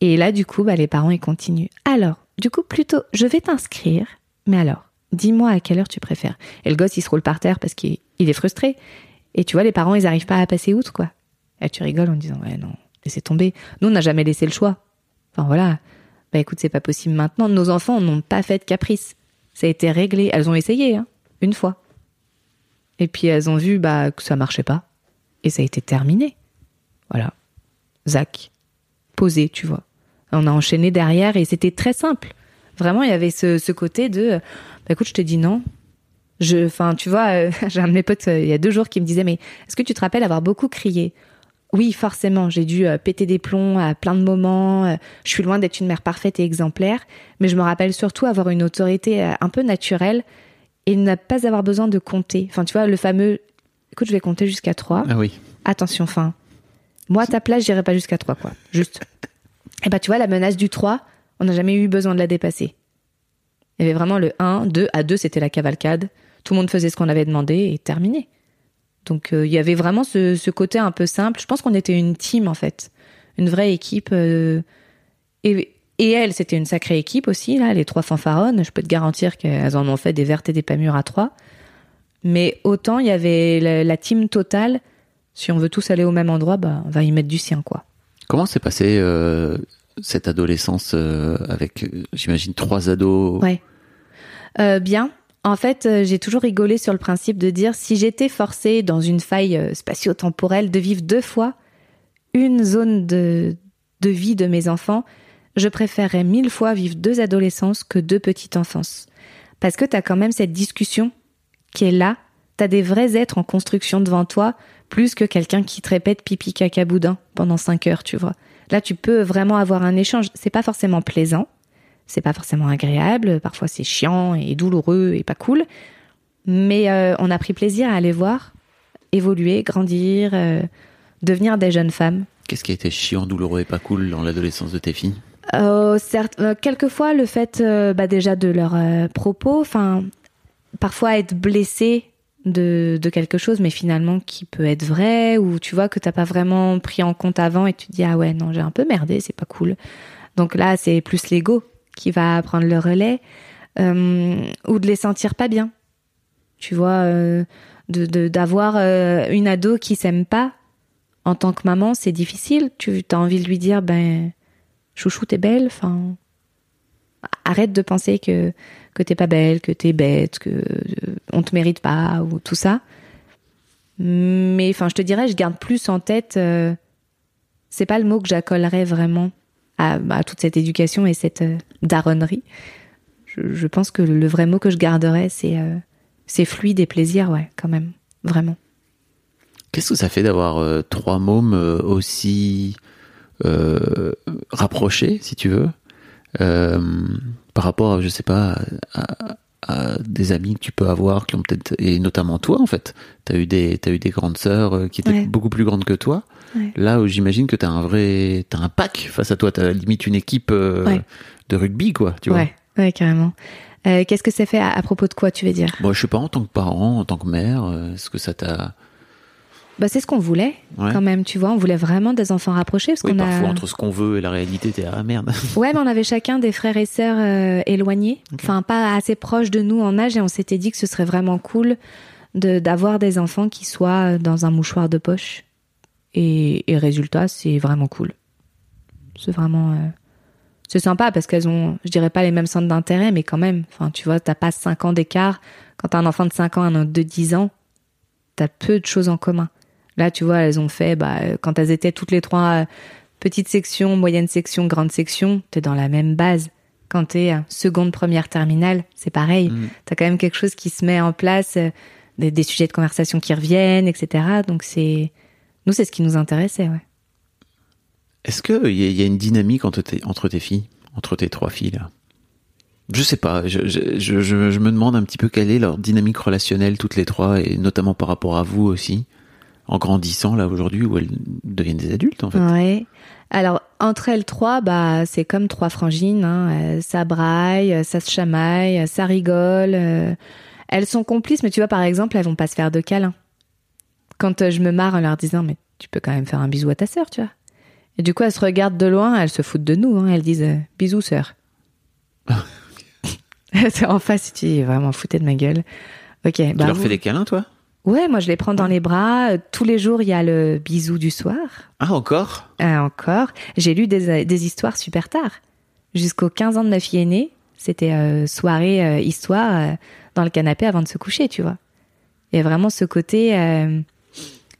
Et là, du coup, bah, les parents, ils continuent. Alors, du coup, plutôt, je vais t'inscrire. Mais alors, dis-moi à quelle heure tu préfères. Et le gosse, il se roule par terre parce qu'il il est frustré. Et tu vois, les parents, ils arrivent pas à passer outre, quoi. Et tu rigoles en disant, ouais, non, laissez tomber. Nous, on n'a jamais laissé le choix. Enfin, voilà. Bah écoute, c'est pas possible maintenant. Nos enfants n'ont pas fait de caprice. Ça a été réglé. Elles ont essayé, hein, une fois. Et puis elles ont vu bah, que ça marchait pas. Et ça a été terminé. Voilà. Zach. Posé, tu vois. On a enchaîné derrière et c'était très simple. Vraiment, il y avait ce, ce côté de euh, bah écoute, je te dis non. Je, enfin, tu vois, euh, [laughs] j'ai un de mes potes euh, il y a deux jours qui me disait mais est-ce que tu te rappelles avoir beaucoup crié? Oui, forcément, j'ai dû euh, péter des plombs à plein de moments. je suis loin d'être une mère parfaite et exemplaire, mais je me rappelle surtout avoir une autorité un peu naturelle et ne pas avoir besoin de compter. Enfin, tu vois, le fameux écoute, je vais compter jusqu'à trois. Ah oui. Attention, fin. Moi, à ta place, j'irai pas jusqu'à 3, quoi. Juste. Et bah, tu vois, la menace du 3, on n'a jamais eu besoin de la dépasser. Il y avait vraiment le 1, 2, à 2, c'était la cavalcade. Tout le monde faisait ce qu'on avait demandé et terminé. Donc, euh, il y avait vraiment ce, côté un peu simple. Je pense qu'on était une team, en fait. Une vraie équipe. euh, et, et elles, c'était une sacrée équipe aussi, là, les trois fanfaronnes. Je peux te garantir qu'elles en ont fait des vertes et des pas à trois. Mais autant, il y avait la team totale. Si on veut tous aller au même endroit, bah, on va y mettre du sien, quoi. Comment s'est passé euh, cette adolescence euh, avec, euh, j'imagine, trois ados? Ouais. Euh, bien. En fait, j'ai toujours rigolé sur le principe de dire si j'étais forcée dans une faille spatio-temporelle de vivre deux fois une zone de, de vie de mes enfants, je préférerais mille fois vivre deux adolescences que deux petites enfances. Parce que t'as quand même cette discussion qui est là. T'as des vrais êtres en construction devant toi, plus que quelqu'un qui te répète pipi caca boudin pendant cinq heures, tu vois. Là, tu peux vraiment avoir un échange. C'est pas forcément plaisant, c'est pas forcément agréable, parfois c'est chiant et douloureux et pas cool, mais euh, on a pris plaisir à aller voir évoluer, grandir, euh, devenir des jeunes femmes. Qu'est-ce qui a été chiant, douloureux et pas cool dans l'adolescence de tes filles? Euh, certes, quelquefois le fait bah, déjà de leurs propos, enfin parfois être blessé de, quelque chose, mais finalement qui peut être vrai, ou tu vois que t'as pas vraiment pris en compte avant et tu te dis ah ouais non j'ai un peu merdé, c'est pas cool. Donc là c'est plus l'ego qui va prendre le relais, euh, ou de les sentir pas bien. Tu vois, euh, de de- d'avoir euh, une ado qui s'aime pas en tant que maman, c'est difficile. Tu as envie de lui dire ben chouchou t'es belle enfin arrête de penser que que t'es pas belle que t'es bête que euh, on te mérite pas ou tout ça. Mais enfin je te dirais je garde plus en tête euh, c'est pas le mot que j'accolerais vraiment à, toute cette éducation et cette euh, daronnerie. Je, pense que le vrai mot que je garderais c'est euh, c'est fluide et plaisir ouais quand même vraiment. Qu'est-ce que ça fait d'avoir trois mômes aussi rapprochés, si tu veux, par rapport, je sais pas, à, à des amis que tu peux avoir, qui ont peut-être, et notamment toi en fait, t'as eu des, t'as eu des grandes sœurs euh, qui étaient Ouais. beaucoup plus grandes que toi. Ouais. Là où j'imagine que t'as un vrai, t'as un pack face à toi, t'as limite une équipe euh, Ouais. de rugby quoi, tu vois. ouais ouais carrément Euh, qu'est-ce que ça fait à, à propos de quoi tu veux dire? Moi, je sais pas en tant que parent, en tant que mère, euh, est-ce que ça t'a, Bah, c'est ce qu'on voulait, Ouais. quand même, tu vois. On voulait vraiment des enfants rapprochés. Parce oui, qu'on parfois a... entre ce qu'on veut et la réalité, t'es ah merde. [laughs] Ouais, mais on avait chacun des frères et sœurs euh, éloignés, enfin pas assez proches de nous en âge, et on s'était dit que ce serait vraiment cool de d'avoir des enfants qui soient dans un mouchoir de poche. Et, et résultat, c'est vraiment cool. C'est vraiment, euh, c'est sympa parce qu'elles ont, je dirais pas les mêmes centres d'intérêt, mais quand même, enfin tu vois, t'as pas 5 ans d'écart. Quand t'as un enfant de 5 ans, un autre de 10 ans, t'as peu de choses en commun. Là, tu vois, elles ont fait, bah, euh, quand elles étaient toutes les trois euh, petites sections, moyenne section, grande section, t'es dans la même base. Quand t'es seconde, première, terminale, c'est pareil. Mm. T'as quand même quelque chose qui se met en place, euh, des, des sujets de conversation qui reviennent, etc. Donc c'est, nous, c'est ce qui nous intéressait, ouais. Est-ce qu'il y, a- y a une dynamique entre tes, entre tes filles, entre tes trois filles là? Je sais pas, je, je, je, je- je me demande un petit peu quelle est leur dynamique relationnelle toutes les trois, et notamment par rapport à vous aussi, en grandissant là aujourd'hui où elles deviennent des adultes en fait. Ouais. Alors, entre elles trois, bah, c'est comme trois frangines. Hein. Euh, Ça braille, euh, ça se chamaille, euh, ça rigole. Elles sont complices, mais tu vois, par exemple, elles vont pas se faire de câlins. Quand je me marre en leur disant, mais tu peux quand même faire un bisou à ta sœur, tu vois. Et du coup, elles se regardent de loin, elles se foutent de nous. Hein. Elles disent, bisous, sœur. [laughs] [laughs] En face, tu dis, vraiment foutais de ma gueule. Ok, Tu bah, leur vous- fais des câlins toi? Ouais, moi je les prends dans les bras. Euh, Tous les jours, il y a le bisou du soir. Ah encore? Euh, encore. J'ai lu des, des histoires super tard. Jusqu'aux 15 ans de ma fille aînée, c'était euh, soirée, euh, histoire euh, dans le canapé avant de se coucher, tu vois. Et vraiment ce côté, euh,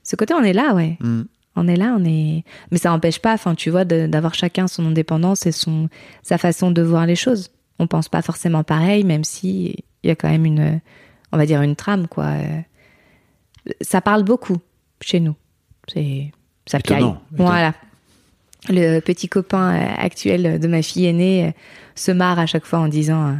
ce côté, on est là, ouais. Hmm. On est là, on est. Mais ça n'empêche pas, enfin, tu vois, d'avoir chacun son indépendance et son sa façon de voir les choses. On pense pas forcément pareil, même si il y a quand même une, on va dire une trame, quoi ça parle beaucoup chez nous. C'est ça étonnant, étonnant. Voilà. Le petit copain euh, actuel de ma fille aînée euh, se marre à chaque fois en disant euh,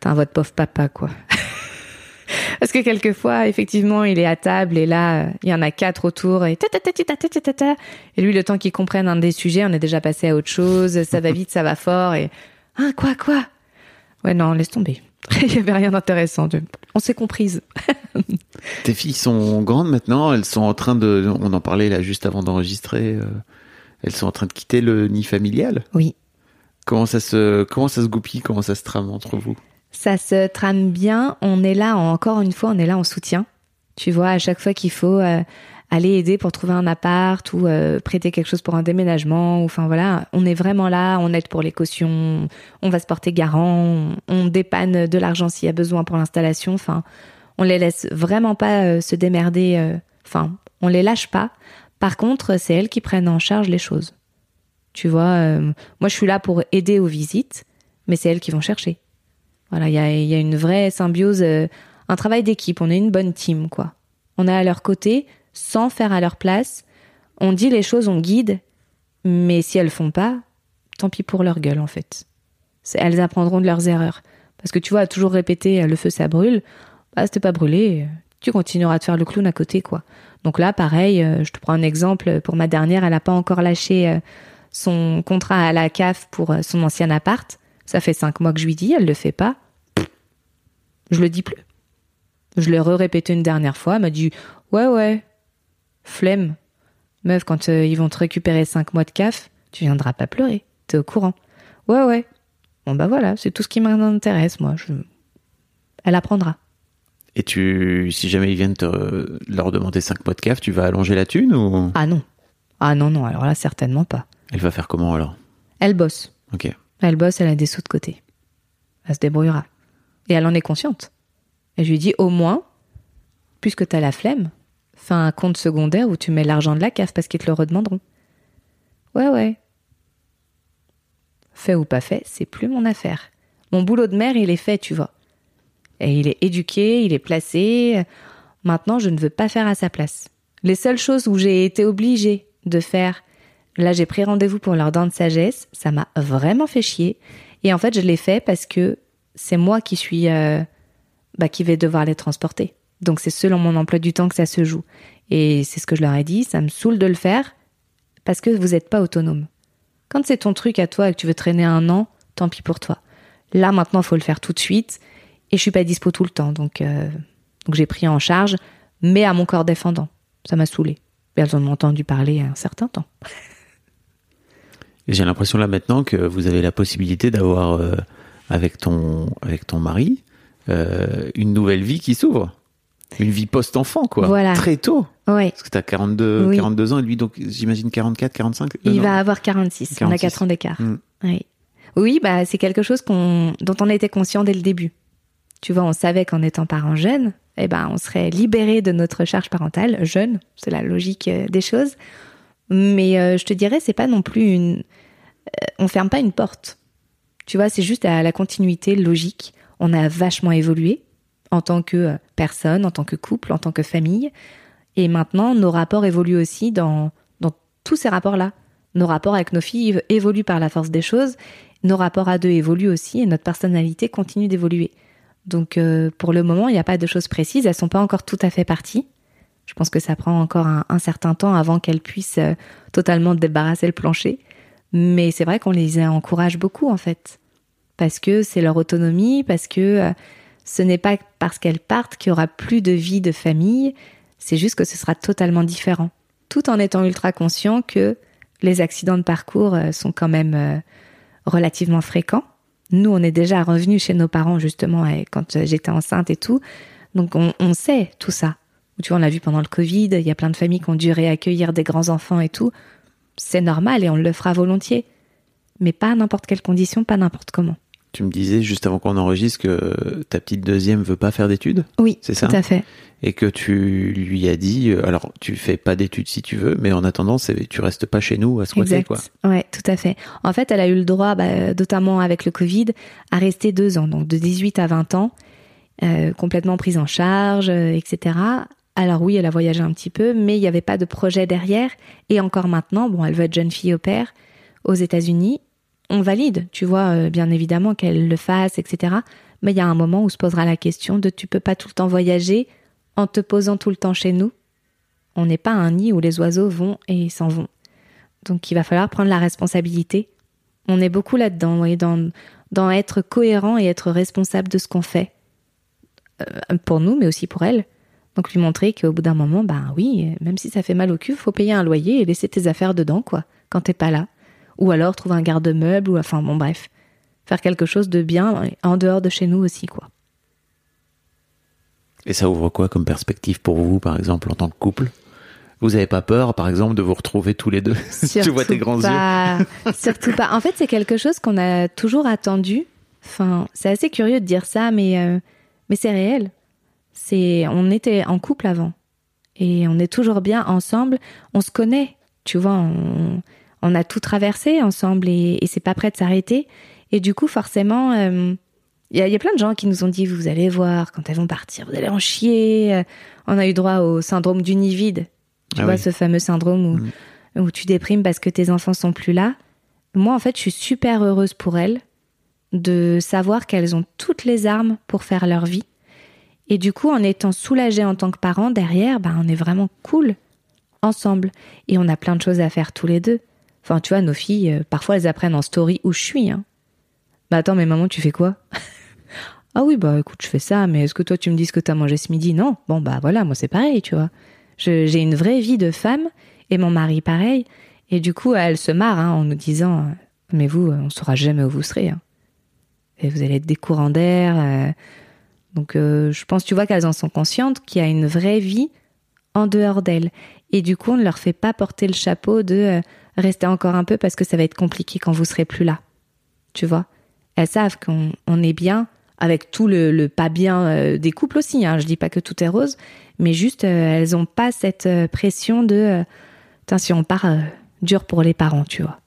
"T'as votre pauvre papa quoi." [laughs] Parce que quelquefois, effectivement, il est à table et là, il y en a quatre autour et ta ta ta ta ta ta ta ta. Et lui, le temps qu'il comprenne un des sujets, on est déjà passé à autre chose. Ça va vite, ça va fort et ah quoi quoi? Ouais non, laisse tomber. [laughs] il y avait rien d'intéressant. On s'est comprise. [laughs] Tes filles sont grandes maintenant, elles sont en train de, on en parlait là juste avant d'enregistrer, euh, elles sont en train de quitter le nid familial. Oui. Comment ça se, comment ça se goupille, comment ça se trame entre vous? Ça se trame bien. On est là, en- encore une fois, on est là en soutien. Tu vois, à chaque fois qu'il faut euh, aller aider pour trouver un appart ou euh, prêter quelque chose pour un déménagement, ou enfin voilà, on est vraiment là, on aide pour les cautions, on va se porter garant, on, on dépanne de l'argent s'il y a besoin pour l'installation. Enfin, on les laisse vraiment pas euh, se démerder. euh, Enfin, on les lâche pas. Par contre, c'est elles qui prennent en charge les choses. Tu vois, euh, moi je suis là pour aider aux visites, mais c'est elles qui vont chercher. Voilà, il y a, y a une vraie symbiose, un travail d'équipe. On est une bonne team, quoi. On est à leur côté, sans faire à leur place. On dit les choses, on guide, mais si elles font pas, tant pis pour leur gueule, en fait. Elles apprendront de leurs erreurs. Parce que tu vois, toujours répéter le feu ça brûle, bah c'était pas brûlé, tu continueras de faire le clown à côté, quoi. Donc là, pareil, euh, je te prends un exemple. Pour ma dernière, elle a pas encore lâché euh, son contrat à la CAF pour euh, son ancien appart. Ça fait cinq mois que je lui dis, elle le fait pas. Je le dis plus. Je l'ai re-répété une dernière fois, elle m'a dit Ouais, ouais, flemme. Meuf, quand ils vont te récupérer cinq mois de CAF, tu viendras pas pleurer. T'es au courant. Ouais, ouais. Bon, bah voilà, c'est tout ce qui m'intéresse, moi. Elle apprendra. Et tu, si jamais ils viennent te leur demander 5 mois de CAF, tu vas allonger la thune ou? Ah non. Ah non, non, alors là, certainement pas. elle va faire comment alors? Elle bosse. Ok. Elle bosse, elle a des sous de côté. Elle se débrouillera. Et elle en est consciente. Et je lui dis, au moins, puisque t'as la flemme, fais un compte secondaire où tu mets l'argent de la CAF parce qu'ils te le redemanderont. Ouais, ouais. Fait ou pas fait, c'est plus mon affaire. Mon boulot de mère, il est fait, tu vois. Et il est éduqué, il est placé. Maintenant, je ne veux pas faire à sa place. Les seules choses où j'ai été obligée de faire, là j'ai pris rendez-vous pour leur dent de sagesse, ça m'a vraiment fait chier. Et en fait, je l'ai fait parce que c'est moi qui suis, euh, bah, qui vais devoir les transporter. Donc c'est selon mon emploi du temps que ça se joue. Et c'est ce que je leur ai dit, ça me saoule de le faire parce que vous n'êtes pas autonome. Quand c'est ton truc à toi et que tu veux traîner un an, tant pis pour toi. Là maintenant, faut le faire tout de suite et je suis pas dispo tout le temps, donc euh, donc j'ai pris en charge, mais à mon corps défendant. Ça m'a saoulé. Elles en ont entendu parler un certain temps. J'ai l'impression là maintenant que vous avez la possibilité d'avoir euh, avec ton avec ton mari euh, une nouvelle vie qui s'ouvre, une vie post-enfant quoi, Voilà. très tôt. Ouais. Parce que t'as 42 Oui. 42 ans et lui donc j'imagine 44 45. Il non. va avoir 46. On a 46. 4 ans d'écart. Mm. Oui. Oui, bah, c'est quelque chose qu'on, dont on était conscient dès le début. Tu vois, on savait qu'en étant parent jeune, eh ben, on serait libéré de notre charge parentale, jeune. C'est la logique euh, des choses. Mais euh, je te dirais, c'est pas non plus une, euh, on ferme pas une porte. Tu vois, c'est juste à la continuité logique. On a vachement évolué en tant que euh, personne, en tant que couple, en tant que famille. Et maintenant, nos rapports évoluent aussi dans, dans tous ces rapports-là. Nos rapports avec nos filles évoluent par la force des choses, nos rapports à deux évoluent aussi et notre personnalité continue d'évoluer. Donc euh, pour le moment, il n'y a pas de choses précises, elles sont pas encore tout à fait parties. Je pense que ça prend encore un, certain temps avant qu'elles puissent euh, totalement débarrasser le plancher. Mais c'est vrai qu'on les encourage beaucoup en fait. Parce que c'est leur autonomie, parce que euh, ce n'est pas parce qu'elles partent qu'il y aura plus de vie de famille, c'est juste que ce sera totalement différent. Tout en étant ultra conscient que les accidents de parcours sont quand même relativement fréquents. Nous, on est déjà revenus chez nos parents justement quand j'étais enceinte et tout. Donc on, sait tout ça. Tu vois, on l'a vu pendant le Covid, il y a plein de familles qui ont dû réaccueillir des grands-enfants et tout. C'est normal et on le fera volontiers. Mais pas n'importe quelle condition, pas n'importe comment. Tu me disais juste avant qu'on enregistre que ta petite deuxième veut pas faire d'études Oui, c'est ça tout à fait. Et que tu lui as dit, euh, alors tu fais pas d'études si tu veux, mais en attendant, tu restes pas chez nous à squatter, Exact. quoi. Ouais, tout à fait. En fait, elle a eu le droit, bah, notamment avec le Covid, à rester deux ans, donc de 18 à 20 ans, euh, complètement prise en charge, euh, etc. Alors oui, elle a voyagé un petit peu, mais il n'y avait pas de projet derrière. Et encore maintenant, bon, elle veut être jeune fille au père aux États-Unis. On valide, tu vois, euh, bien évidemment qu'elle le fasse, etc. Mais il y a un moment où se posera la question de tu peux pas tout le temps voyager en te posant tout le temps chez nous. On n'est pas un nid où les oiseaux vont et s'en vont. Donc il va falloir prendre la responsabilité. On est beaucoup là-dedans, oui, dans, dans être cohérent et être responsable de ce qu'on fait. Euh, pour nous, mais aussi pour elle. Donc lui montrer qu'au bout d'un moment, ben oui, même si ça fait mal au cul, faut payer un loyer et laisser tes affaires dedans, quoi, quand t'es pas là. Ou alors trouver un garde-meuble, ou enfin bon bref. Faire quelque chose de bien en dehors de chez nous aussi, quoi. Et ça ouvre quoi comme perspective pour vous, par exemple, en tant que couple? Vous avez pas peur, par exemple, de vous retrouver tous les deux? [laughs] Tu vois tes grands yeux? pas, Surtout pas. En fait, c'est quelque chose qu'on a toujours attendu. Enfin, c'est assez curieux de dire ça, mais, euh, mais c'est réel. C'est, on était en couple avant. Et on est toujours bien ensemble. On se connaît. Tu vois, on, on a tout traversé ensemble et, et c'est pas prêt de s'arrêter. Et du coup, forcément, euh, il y, a, il y a plein de gens qui nous ont dit, vous allez voir, quand elles vont partir, vous allez en chier. Euh, On a eu droit au syndrome du nid vide. Tu Ah vois, oui. ce fameux syndrome où, où tu déprimes parce que tes enfants sont plus là. Moi, en fait, je suis super heureuse pour elles de savoir qu'elles ont toutes les armes pour faire leur vie. Et du coup, en étant soulagée en tant que parent, derrière, bah, on est vraiment cool ensemble. Et on a plein de choses à faire tous les deux. Enfin, tu vois, nos filles, euh, parfois, elles apprennent en story où je suis. Hein. Bah attends, mais maman, tu fais quoi? [laughs] Ah oui, bah écoute, je fais ça, mais est-ce que toi, tu me dis ce que t'as mangé ce midi? Non. Bon, bah voilà, moi, c'est pareil, tu vois. J'ai une vraie vie de femme, et mon mari, pareil. Et du coup, elle se marre hein, en nous disant euh, Mais vous, on saura jamais où vous serez. hein. Et vous allez être des courants d'air. euh. Donc, je pense, tu vois, qu'elles en sont conscientes qu'il y a une vraie vie en dehors d'elles. Et du coup, on ne leur fait pas porter le chapeau de rester encore un peu parce que ça va être compliqué quand vous serez plus là. Tu vois? Elles savent qu'on on est bien avec tout le, le pas bien euh, des couples aussi. Hein. Je dis pas que tout est rose, mais juste euh, elles ont pas cette euh, pression de Putain, si on part dur pour les parents, tu vois.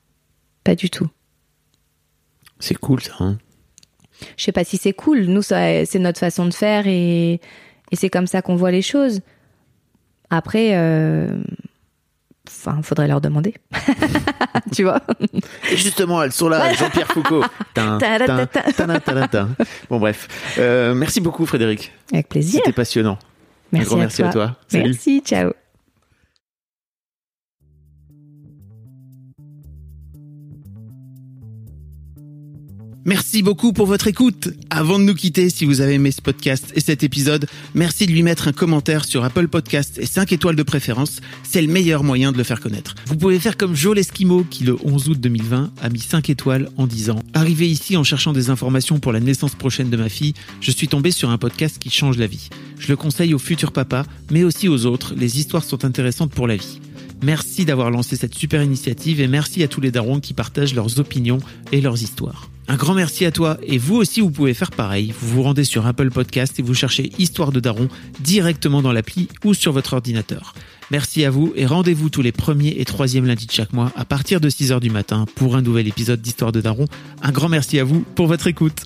Pas du tout. C'est cool, ça. Hein Je sais pas si c'est cool. Nous, c'est notre façon de faire et, et c'est comme ça qu'on voit les choses. Après, euh, enfin, faudrait leur demander. [laughs] tu vois? Et justement, elles sont là, Jean-Pierre Foucault. Tin, tin, tin. Bon, bref. Euh, merci beaucoup, Frédéric. Avec plaisir. C'était passionnant. Merci, Un grand à, merci toi. à toi. Salut. Merci, ciao. Merci beaucoup pour votre écoute. Avant de nous quitter, si vous avez aimé ce podcast et cet épisode, merci de lui mettre un commentaire sur Apple Podcast et 5 étoiles de préférence. C'est le meilleur moyen de le faire connaître. Vous pouvez faire comme Joe Lesquimo qui, le 11 août 2020, a mis 5 étoiles en disant Arrivé ici en cherchant des informations pour la naissance prochaine de ma fille, je suis tombé sur un podcast qui change la vie. Je le conseille aux futurs papas, mais aussi aux autres. Les histoires sont intéressantes pour la vie. Merci d'avoir lancé cette super initiative et merci à tous les darons qui partagent leurs opinions et leurs histoires. Un grand merci à toi et vous aussi vous pouvez faire pareil. Vous vous rendez sur Apple Podcast et vous cherchez Histoire de Daron directement dans l'appli ou sur votre ordinateur. Merci à vous et rendez-vous tous les premiers et troisièmes lundis de chaque mois à partir de 6h du matin pour un nouvel épisode d'Histoire de Daron. Un grand merci à vous pour votre écoute.